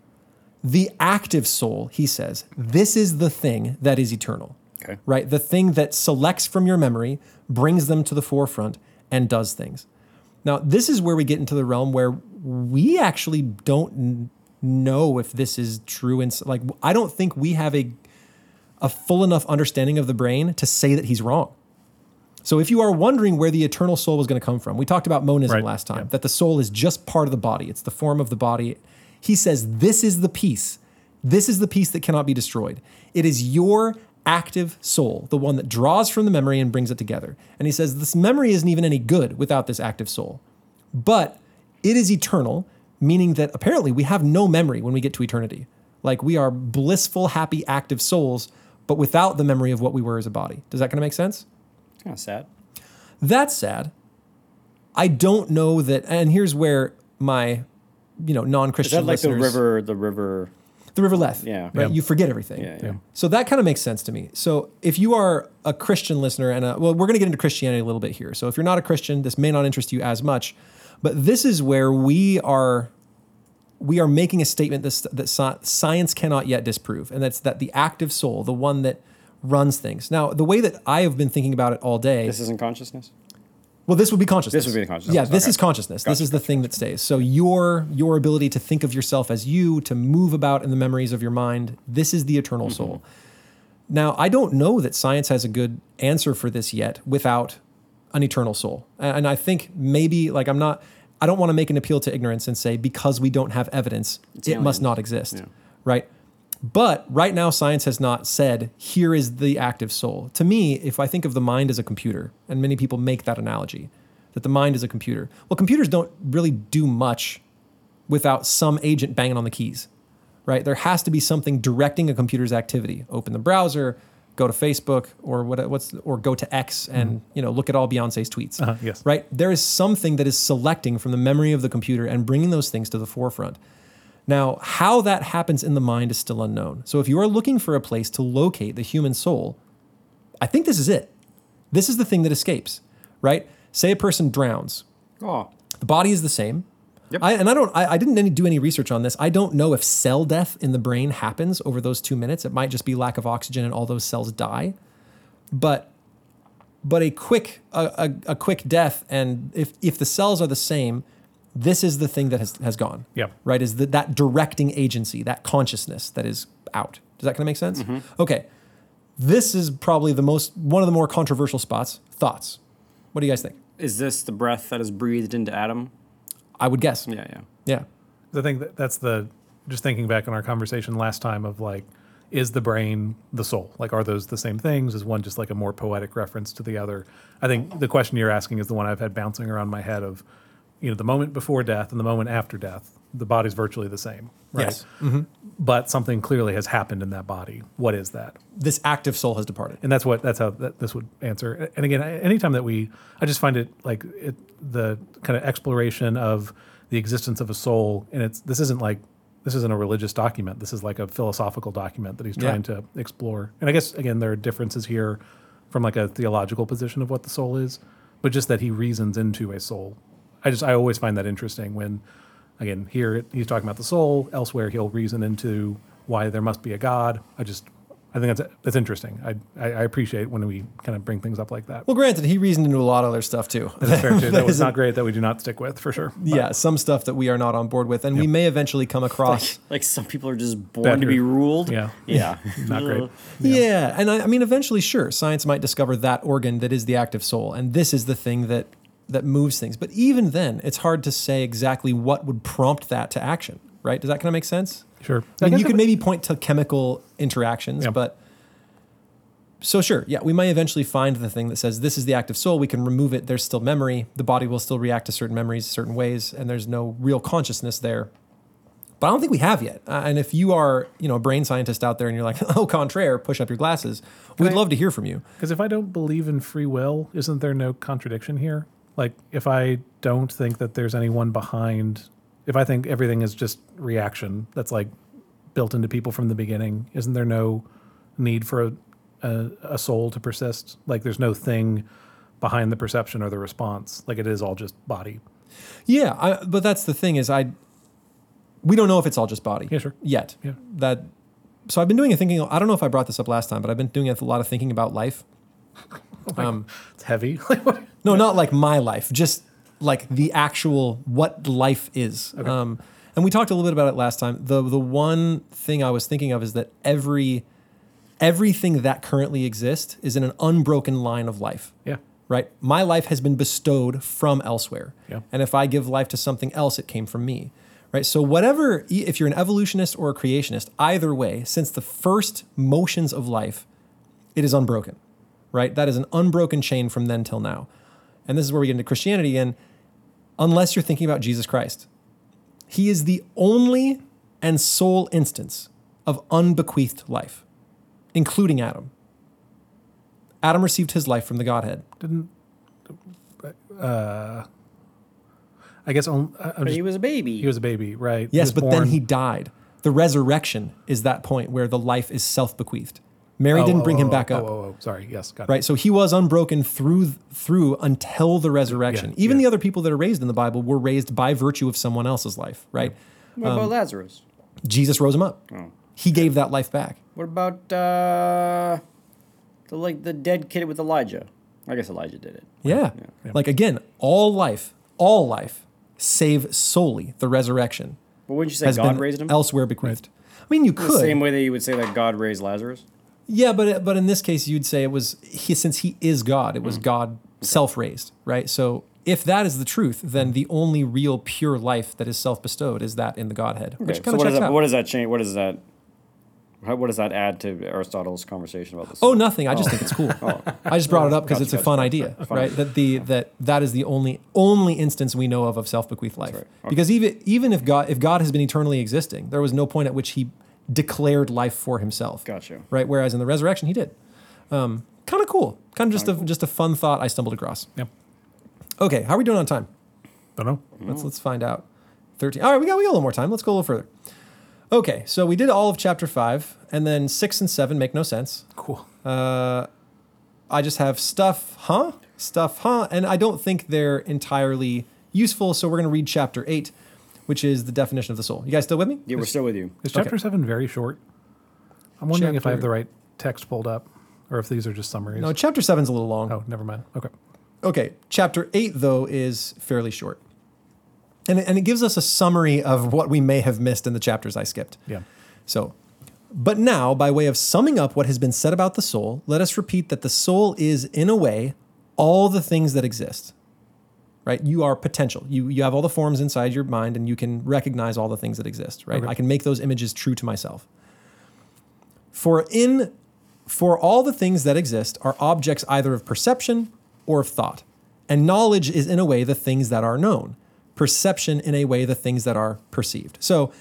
The active soul, he says, this is the thing that is eternal, Okay. right? The thing that selects from your memory, brings them to the forefront, and does things. Now, this is where we get into the realm where we actually don't know if this is true. And like, I don't think we have a a full enough understanding of the brain to say that he's wrong. So if you are wondering where the eternal soul was going to come from, we talked about monism Right, last time, yeah. that the soul is just part of the body, it's the form of the body. He says, This is the piece. This is the piece that cannot be destroyed. It is your active soul, the one that draws from the memory and brings it together. And he says, This memory isn't even any good without this active soul. But it is eternal, meaning that apparently we have no memory when we get to eternity. Like we are blissful, happy, active souls, but without the memory of what we were as a body. Does that kind of make sense? Kind of sad. That's sad. I don't know that, and here's where my, you know, non-Christian that like the river? The river. the river Lethe, Yeah. right? Yeah. You forget everything. Yeah. Yeah. So that kind of makes sense to me. So if you are a Christian listener, and a, well, we're going to get into Christianity a little bit here. So if you're not a Christian, this may not interest you as much, but this is where we are. We are making a statement that, that science cannot yet disprove, and that's that the active soul, the one that runs things. Now, the way that I have been thinking about it all day, This isn't consciousness. well, this would be consciousness. This would be the consciousness. Yeah, this Okay. is consciousness. this is the thing that stays. So your your ability to think of yourself as you, to move about in the memories of your mind, this is the eternal Mm-hmm. soul. Now, I don't know that science has a good answer for this yet without an eternal soul. And I think maybe like I'm not I don't want to make an appeal to ignorance and say because we don't have evidence, It's it must not exist. Yeah. Right? But right now, science has not said, here is the active soul. To me, if I think of the mind as a computer, and many people make that analogy, that the mind is a computer, well, computers don't really do much without some agent banging on the keys, right? There has to be something directing a computer's activity. Open the browser, go to Facebook, or what, what's, or go to X, and you know, look at all Beyonce's tweets, Uh-huh, yes. right? There is something that is selecting from the memory of the computer and bringing those things to the forefront. Now, how that happens in the mind is still unknown. So if you are looking for a place to locate the human soul, I think this is it. This is the thing that escapes, right? Say a person drowns. Oh, The body is the same. Yep. I, and I don't. I, I didn't any, do any research on this. I don't know if cell death in the brain happens over those two minutes. It might just be lack of oxygen and all those cells die. But, but a quick a, a, a quick death and if if the cells are the same, this is the thing that has has gone. Yeah. Right. Is that that directing agency, that consciousness that is out. Does that kind of make sense? Mm-hmm. Okay. This is probably the most one of the more controversial spots. Thoughts. What do you guys think? is this the breath that is breathed into Adam? I would guess. Yeah, yeah. Yeah. I think that that's the just thinking back on our conversation last time of like, is the brain the soul? Like, are those the same things? Is one just like a more poetic reference to the other? I think the question you're asking is the one I've had bouncing around my head of, you know, the moment before death and the moment after death, the body's virtually the same, right? Yes. Mm-hmm. But something clearly has happened in that body. What is that? this active soul has departed. and that's what that's how that, this would answer. And again, anytime that we, I just find it like it, the kind of exploration of the existence of a soul, and it's this isn't like this isn't a religious document. This is like a philosophical document that he's Yeah. trying to explore. And I guess again, there are differences here from like a theological position of what the soul is, but just that he reasons into a soul. I just I always find that interesting when, again, here it- he's talking about the soul. Elsewhere, he'll reason into why there must be a God. I just I think that's that's interesting. I I, I appreciate when we kind of bring things up like that. Well, granted, he reasoned into a lot of other stuff too. That's fair too. That was isn't- great. That we do not stick with for sure. But yeah, some stuff that we are not on board with, and we may eventually come across. Like some people are just born to be ruled. Yeah. Yeah. Not great. Yeah. and I, I mean, eventually, sure, science might discover that organ that is the active soul, and this is the thing that that moves things. But even then, it's hard to say exactly what would prompt that to action. Right? Does that kind of make sense? Sure. I mean, guess you could maybe point to chemical interactions, Yeah. but so sure, yeah, we might eventually find the thing that says this is the active soul. We can remove it. There's still memory. The body will still react to certain memories certain ways, and there's no real consciousness there. But I don't think we have yet. Uh, and if you are, you know, a brain scientist out there, and you're like, "Oh, contraire," push up your glasses. We'd I- love to hear from you. Because if I don't believe in free will, isn't there no contradiction here? Like, if I don't think that there's anyone behind, if I think everything is just reaction that's like built into people from the beginning, isn't there no need for a, a, a soul to persist? Like, there's no thing behind the perception or the response. Like, it is all just body. Yeah, I, but that's the thing is I. We don't know if it's all just body. Yeah, sure. Yet. Yeah. That. So I've been doing a thinking. I don't know if I brought this up last time, but I've been doing a lot of thinking about life. Um, It's heavy. No, not like my life, just like the actual what life is. Um, and we talked a little bit about it last time. The the one thing I was thinking of is that every everything that currently exists is in an unbroken line of life. yeah. Right? My life has been bestowed from elsewhere. Yeah. And if I give life to something else, it came from me. Right? So whatever if you're an evolutionist or a creationist, either way, since the first motions of life, it is unbroken. Right? That is an unbroken chain from then till now. And this is where we get into Christianity and unless you're thinking about Jesus Christ. He is the only and sole instance of unbequeathed life, including Adam. Adam received his life from the Godhead. Didn't. Uh, I guess on, But just, he was a baby. he was a baby, right? Yes, was but then he died. The resurrection is that point where the life is self bequeathed. Mary Oh, didn't oh, bring him oh, back oh, up. Oh, oh, sorry. Yes, got it. Right, so he was unbroken through through until the resurrection. Yeah, Even yeah. the other people that are raised in the Bible were raised by virtue of someone else's life. Right, what um, about Lazarus? Jesus rose him up. Oh. He gave that life back. What about uh, the like the dead kid with Elijah? I guess Elijah did it. Yeah. Yeah. Like again, all life, all life, save solely the resurrection, But wouldn't you say has God been raised him? elsewhere bequeathed. I mean, you could. the could. same way that you would say that God raised Lazarus. Yeah, but but in this case, you'd say it was he, since he is God, it was mm. God self-raised, right? So if that is the truth, then mm. the only real pure life that is self-bestowed is that in the Godhead, Okay, so what does that? What does that change? What does that? How, what does that add to Aristotle's conversation about this? Oh, nothing. I just oh. think it's cool. Oh. I just brought it up because Gotcha, it's a gotcha, fun gotcha. idea, Fun. right? That the that that is the only only instance we know of of self-bequeathed life. right. Okay. Because even even if God if God has been eternally existing, there was no point at which He declared life for Himself. Gotcha. Right. Whereas in the resurrection, He did. Um, kind of cool. Kind of just a just a fun thought I stumbled across. Yep. Okay, how are we doing on time? Don't know. Let's let's find out. 13. All right, we got, we got a little more time. Let's go a little further. Okay, so we did all of chapter 5, and then 6 and 7 make no sense. Cool. Uh, I just have stuff, huh? Stuff, huh? And I don't think they're entirely useful, so we're going to read chapter 8, which is the definition of the soul. You guys still with me? Yeah, we're still with you. Is chapter Okay. seven very short? I'm wondering if I have the right text pulled up, or if these are just summaries. No, chapter 7's a little long. oh, never mind. Okay. Okay, chapter 8, though, is fairly short. And it, and it gives us a summary of what we may have missed in the chapters I skipped. Yeah. So, but now, by way of summing up what has been said about the soul, let us repeat that the soul is, in a way, all the things that exist. Right? You are potential. You you have all the forms inside your mind, and you can recognize all the things that exist. Right? Okay. I can make those images true to myself. For in for all the things that exist are objects either of perception or of thought. And knowledge is in a way the things that are known. Perception in a way the things that are perceived. So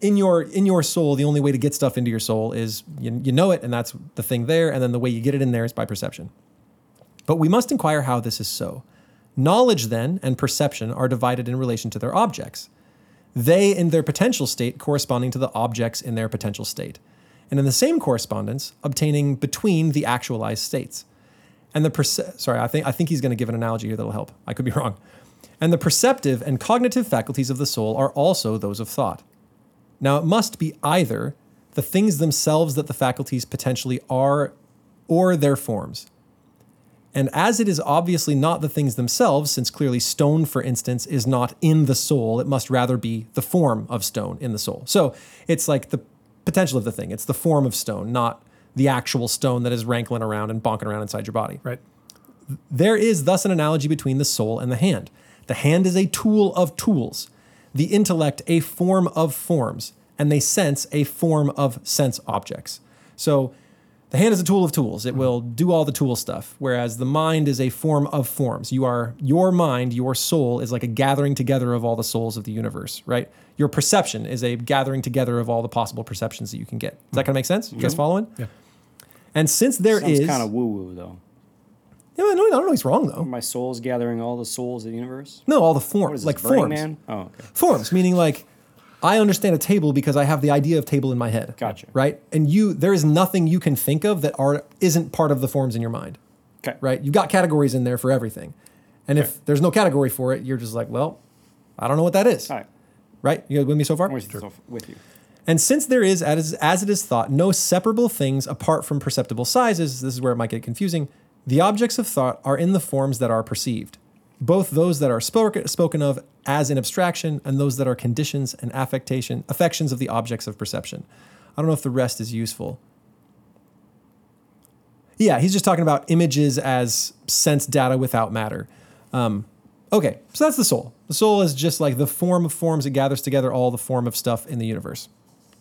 in your in your soul, the only way to get stuff into your soul is you, you know it and that's the thing there, and then the way you get it in there is by perception. But we must inquire how this is so. Knowledge then and perception are divided in relation to their objects they in their potential state corresponding to the objects in their potential state, and in the same correspondence, obtaining between the actualized states. And the perce- sorry, I think I think he's going to give an analogy here that'll help. I could be wrong. And the perceptive and cognitive faculties of the soul are also those of thought. Now it must be either the things themselves that the faculties potentially are, or their forms. And as it is obviously not the things themselves, since clearly stone, for instance, is not in the soul, it must rather be the form of stone in the soul. So it's like the potential of the thing. It's the form of stone, not the actual stone that is rankling around and bonking around inside your body. Right. There is thus an analogy between the soul and the hand. The hand is a tool of tools, the intellect a form of forms, and the sense a form of sense objects. So the hand is a tool of tools. It mm-hmm. will do all the tool stuff, whereas the mind is a form of forms. You are your mind, your soul is like a gathering together of all the souls of the universe, right? Your perception is a gathering together of all the possible perceptions that you can get. Is that mm-hmm. gonna make sense? You guys following? Yeah. And since there Sounds is, kind of woo woo though. yeah, no, I don't know he's wrong though. My soul's gathering all the souls of the universe. No, all the What forms, is like Burning forms. Man? Oh, okay. Forms, meaning like I understand a table because I have the idea of table in my head. Gotcha. Right? And you there is nothing you can think of that are isn't part of the forms in your mind. Okay. Right? You've got categories in there for everything. And if there's no category for it, you're just like, well, I don't know what that is. All right. Right? You with me so far? I'm with, you- with you. And since there is, as, as it is thought, no separable things apart from perceptible sizes, this is where it might get confusing, the objects of thought are in the forms that are perceived, both those that are spoke, spoken of as in abstraction and those that are conditions and affectation, affections of the objects of perception. I don't know if the rest is useful. Yeah, he's just talking about images as sense data without matter. Um, okay, so that's the soul. The soul is just like the form of forms It gathers together all the form of stuff in the universe.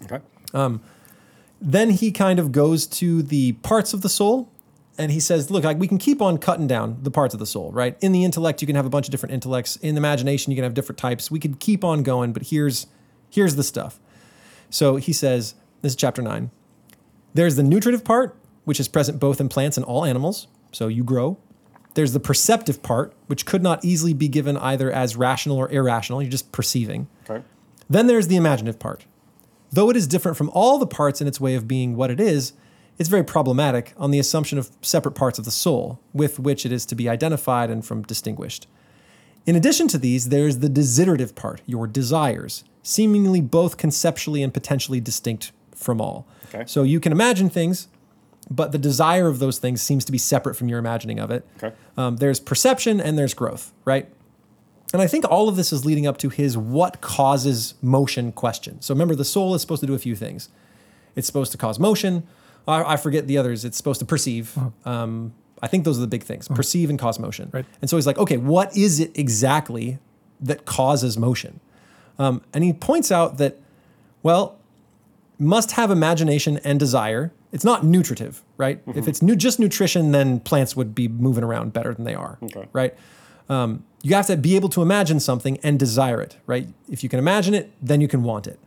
Okay. Um, Then he kind of goes to the parts of the soul and he says, look, like we can keep on cutting down the parts of the soul, right? In the intellect, you can have a bunch of different intellects. In the imagination, you can have different types. We could keep on going, but here's here's the stuff. So he says, this is chapter nine. There's the nutritive part, which is present both in plants and all animals. So you grow. There's the perceptive part, which could not easily be given either as rational or irrational. You're just perceiving. Okay. Then there's the imaginative part. Though it is different from all the parts in its way of being what it is, it's very problematic on the assumption of separate parts of the soul with which it is to be identified and from distinguished. In addition to these, there's the desiderative part, your desires, seemingly both conceptually and potentially distinct from all. Okay. So you can imagine things, but the desire of those things seems to be separate from your imagining of it. Okay. Um, there's perception and there's growth, right? And I think all of this is leading up to his what causes motion question. So remember, the soul is supposed to do a few things. It's supposed to cause motion. I, I forget the others. It's supposed to perceive. Um, I think those are the big things perceive and cause motion. Right. And so he's like, okay, what is it exactly that causes motion? Um, and he points out that, well, must have imagination and desire. It's not nutritive, right? If it's nu- just nutrition, then plants would be moving around better than they are, Okay. right? Um, you have to be able to imagine something and desire it, right? If you can imagine it, then you can want it.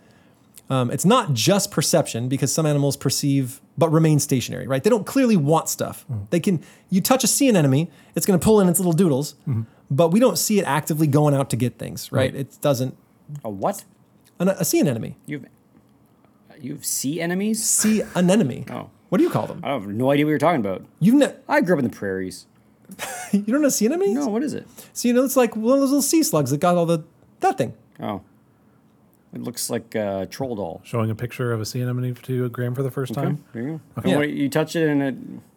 Um, it's not just perception because some animals perceive but remain stationary, right? They don't clearly want stuff. They can. You touch a sea anemone, it's going to pull in its little doodles, but we don't see it actively going out to get things, right? Right. It doesn't. A what? An, a sea anemone. You've you've sea enemies? Sea anemone. Oh. What do you call them? I have no idea what you're talking about. You've ne- I grew up in the prairies. you don't know sea anemones? No, what is it? So you know it's like one of those little sea slugs that got all the that thing. Oh, it looks like a troll doll. Showing a picture of a sea anemone to Graham for the first Okay, time. there you go. Okay. And what- you touch it and it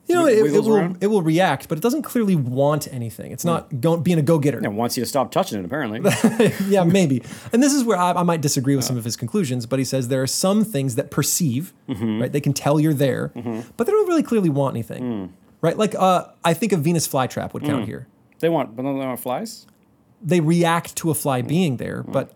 You know, it, it will around. it will react, but it doesn't clearly want anything. It's not going being a go getter. It wants you to stop touching it. Apparently, yeah, maybe. And this is where I, I might disagree with some of his conclusions, but he says there are some things that perceive, Mm-hmm. right? They can tell you're there, but they don't really clearly want anything, Mm. right? Like uh, I think a Venus flytrap would count here. they want, but they don't want flies. They react to a fly Mm. being there, but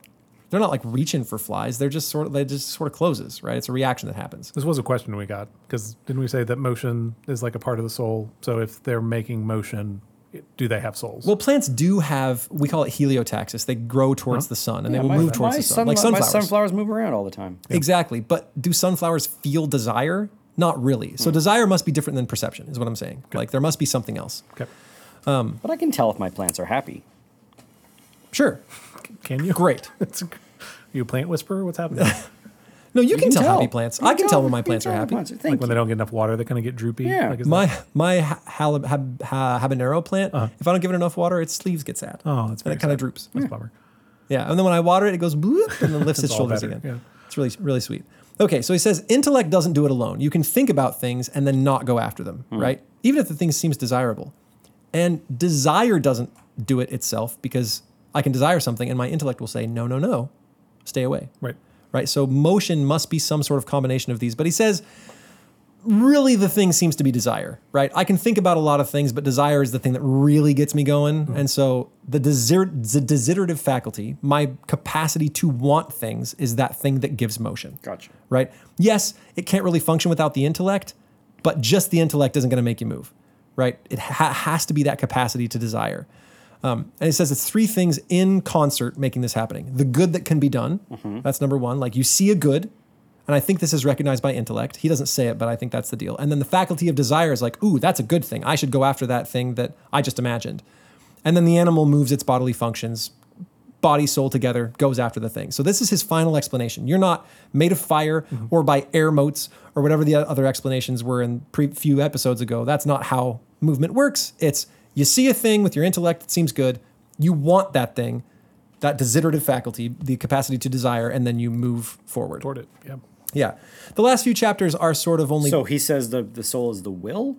they're not like reaching for flies. They're just sort of they just sort of closes, right? It's a reaction that happens. This was a question we got because didn't we say that motion is like a part of the soul? So if they're making motion, do they have souls? Well, plants do have we call it heliotaxis. They grow towards the sun and they will my, move towards the sun, sun- like My sunflowers. sunflowers move around all the time. Exactly. But do sunflowers feel desire? Not really. Hmm. So desire must be different than perception, is what I'm saying. Like there must be something else. okay. But I can tell if my plants are happy. Sure. Can you? Great. It's a- you a plant whisperer? What's happening? No, you, can, can tell, tell. happy plants. You I can tell when my you plants are happy. when plants- Thank like when they don't get enough water, they kind of get droopy. Yeah. Like, My that- my ha- halib- hab- ha- habanero plant, if I don't give it enough water, its leaves get sad. Uh-huh. Oh, that's and very it kind of droops. that's a bummer. Yeah, and then when I water it, it goes bloop and then lifts its It's shoulders better, again. yeah. It's really really sweet. Okay, so he says intellect doesn't do it alone. You can think about things and then not go after them, Hmm. right? Even if the thing seems desirable. And desire doesn't do it itself because I can desire something and my intellect will say no, no, no, stay away. Right. Right? So motion must be some sort of combination of these. But he says really the thing seems to be desire, right? I can think about a lot of things, but desire is the thing that really gets me going. Mm-hmm. And so the, desir- the desiderative faculty, my capacity to want things, is that thing that gives motion. Gotcha. Right? Yes, it can't really function without the intellect, but just the intellect isn't going to make you move. Right? It ha- has to be that capacity to desire. Um, and it says it's three things in concert making this happening. The good that can be done. That's number one. Like you see a good, and I think this is recognized by intellect. He doesn't say it, but I think that's the deal. And then the faculty of desire is like, ooh, that's a good thing. I should go after that thing that I just imagined. And then the animal moves its bodily functions, body, soul together, goes after the thing. So this is his final explanation. You're not made of fire or by air motes or whatever the other explanations were in pre- few episodes ago. That's not how movement works. It's you see a thing with your intellect that seems good, you want that thing, that desiderative faculty, the capacity to desire, and then you move forward. Toward it. Yeah. Yeah. The last few chapters are sort of only So he says the, the soul is the will?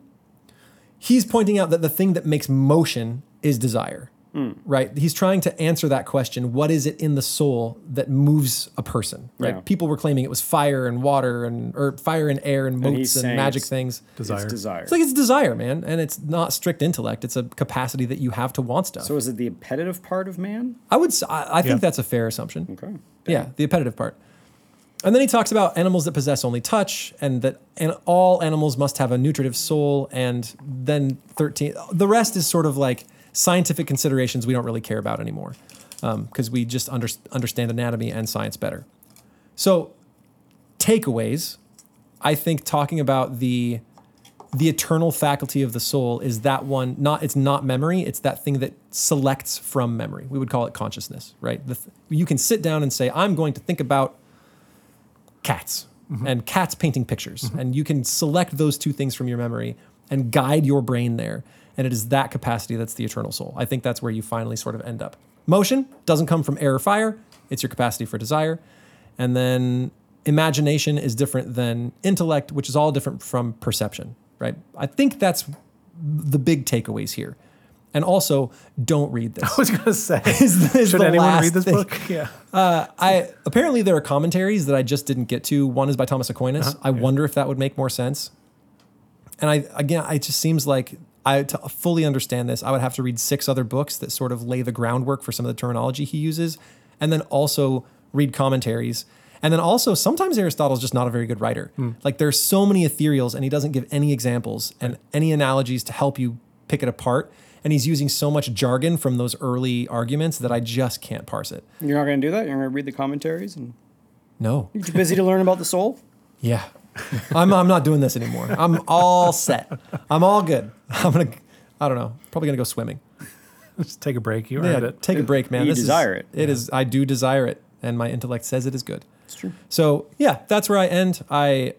he's pointing out that the thing that makes motion is desire. Right? He's trying to answer that question. What is it in the soul that moves a person? Right? Yeah. People were claiming it was fire and water and or fire and air and he's motes and, saying magic it's- things. Desire. It's desire. It's like it's desire, man, and it's not strict intellect. It's a capacity that you have to want stuff. so is it the appetitive part of man? I would. i think Yeah. that's a fair assumption. Okay. Yeah, the appetitive part. And then he talks about animals that possess only touch, and that and all animals must have a nutritive soul. And then thirteen, the rest is sort of like scientific considerations we don't really care about anymore, um, because we just under, understand anatomy and science better. So, takeaways. I think talking about the the eternal faculty of the soul is that one not it's not memory it's that thing that selects from memory we would call it consciousness right th- you can sit down and say i'm going to think about cats mm-hmm. and cats painting pictures mm-hmm. and you can select those two things from your memory and guide your brain there and it is that capacity that's the eternal soul i think that's where you finally sort of end up motion doesn't come from air or fire it's your capacity for desire and then imagination is different than intellect which is all different from perception right i think that's the big takeaways here and also don't read this I was gonna say, is- is should anyone read this thing. book? Yeah. I apparently there are commentaries that I just didn't get to. One is by Thomas Aquinas. Uh-huh, I wonder if that would make more sense. And I again, it just seems like I to fully understand this, I would have to read six other books that sort of lay the groundwork for some of the terminology he uses, and then also read commentaries. And then also sometimes Aristotle's just not a very good writer. Hmm. Like there's so many ethereals, and he doesn't give any examples and any analogies to help you pick it apart. And he's using so much jargon from those early arguments that I just can't parse it. You're not going to do that? You're going to read the commentaries? and No. You're too busy to learn about the soul? Yeah. I'm, I'm not doing this anymore. I'm all set. I'm all good. I'm going to, I don't know, probably going to go swimming. Just take a break. You Yeah, earned it. take a break, man. You this desire is, it. It is, I do desire it. and my intellect says it is good. It's true. So yeah, that's where I end. I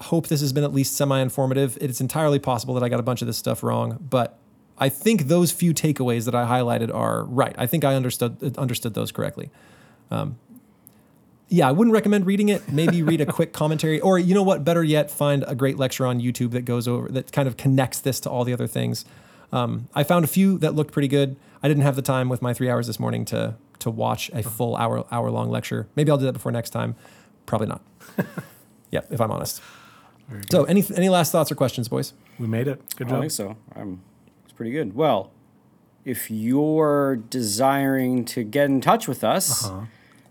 hope this has been at least semi-informative. It's entirely possible that I got a bunch of this stuff wrong, but I think those few takeaways that I highlighted are right. I think I understood understood those correctly. Um, yeah, I wouldn't recommend reading it. Maybe read a quick commentary, or you know what? Better yet, find a great lecture on YouTube that goes over that kind of connects this to all the other things. Um, I found a few that looked pretty good. I didn't have the time with my three hours this morning to to watch a full hour hour long lecture. Maybe I'll do that before next time. Probably not. yeah, if I'm honest. So, any any last thoughts or questions, boys? We made it. Good job. I job. think so. Um, it's pretty good. Well, if you're desiring to get in touch with us, Uh-huh.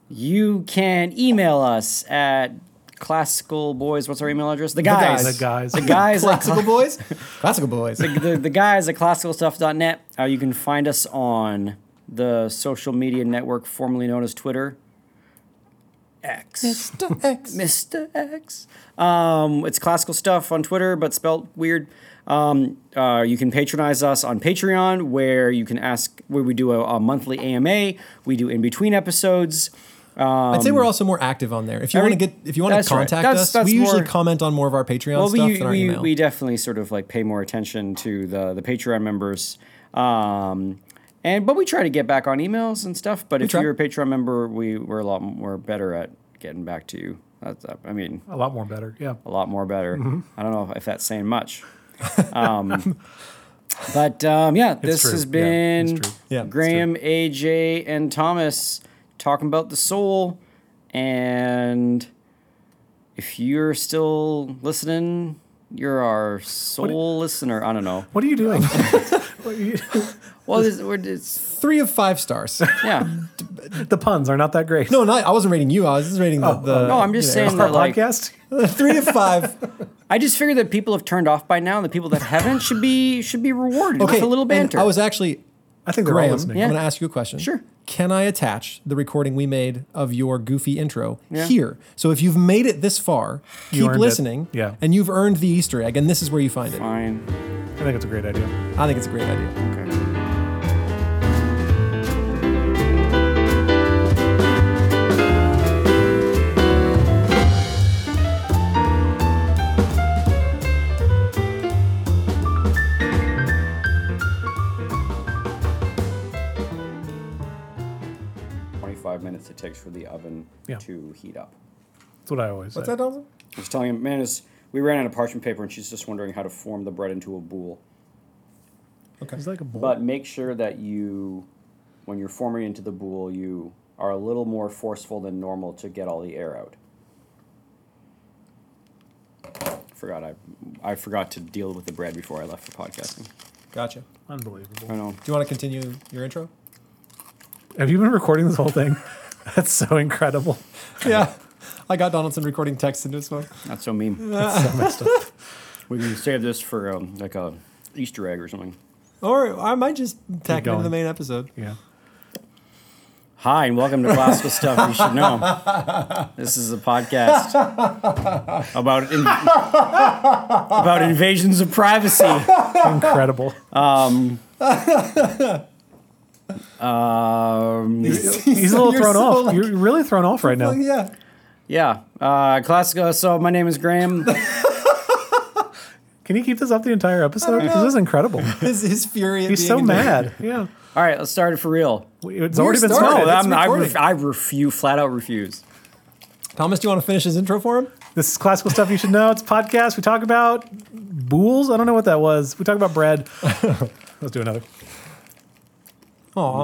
You can email us at classical boys. What's our email address? The guys. The guys. The guys. at Classical boys. Classical boys. the, the guys at classicalstuff.net. Uh, you can find us on the social media network formerly known as Twitter. X. Mr. X. Mr. X. Um, it's classical stuff on Twitter, but spelled weird. Um, uh, you can patronize us on Patreon, where you can ask, where we do a, a monthly AMA. We do in between episodes. I'd say we're also more active on there. If you want to get, if you want to That's right. contact That's- us, that's we usually comment on more of our Patreon Well, stuff we, than our we, email. we definitely sort of like pay more attention to the the Patreon members. Um, and but we try to get back on emails and stuff. But if try. you're a Patreon member, we we're a lot more better at getting back to you. That's, I mean, A lot more better. Yeah. a lot more better. Mm-hmm. I don't know if that's saying much. Um, but um, yeah, this true. has been it's true. Yeah, Graham, AJ, and Thomas talking about the soul. And if you're still listening, you're our soul listener. I don't know. What are you doing? What are you- Well, it's, we're, it's Three of five stars. yeah. the puns are not that great. no, not, I wasn't rating you. I was just rating the. Oh, the No, I'm just you know, saying that like podcast. three of five. I just figured that people have turned off by now, and the people that haven't should be should be rewarded Okay, with a little and banter. I was actually I think they're all Graham. listening. Yeah. I'm going to ask you a question. Sure. Can I attach the recording we made of your goofy intro Yeah. here? So if you've made it this far, You keep earned it. listening. Yeah. And you've earned the Easter egg, and this is where you find it. fine. I think it's a great idea. I think it's a great idea. Okay. Twenty-five takes for the oven Yeah. to heat up. That's what I always What's say. that, Donaldson? I was telling him, man, is we ran out of parchment paper, and she's just wondering how to form the bread into a boule. Okay. It's like a bowl. But make sure that you, when you're forming into the boule, you are a little more forceful than normal to get all the air out. Forgot I, I forgot to deal with the bread before I left for podcasting. Gotcha. Unbelievable. I know. Do you want to continue your intro? Have you been recording this whole thing? That's so incredible. yeah. I got Donaldson recording text into his phone. Not so mean. That's so messed up. we can save this for um, like a Easter egg or something. Or I might just tack it into going. the main episode. Yeah. Hi, and welcome to Classical Stuff You Should Know. This is a podcast about in, about invasions of privacy. Incredible. Um, He's a little thrown so off. like- You're really thrown off right now. Yeah. yeah, uh, classical. So my name is Graham. Can you keep this up the entire episode? This is incredible. His, his fury. At He's being so mad. Yeah. All right, let's start it for real. It's We're already been started. started. I'm, I, ref, I refuse, flat out refuse. Thomas, do you want to finish his intro for him? This is classical stuff you should know. It's a podcast. We talk about boules. I don't know what that was. We talk about bread. Let's do another. Aw.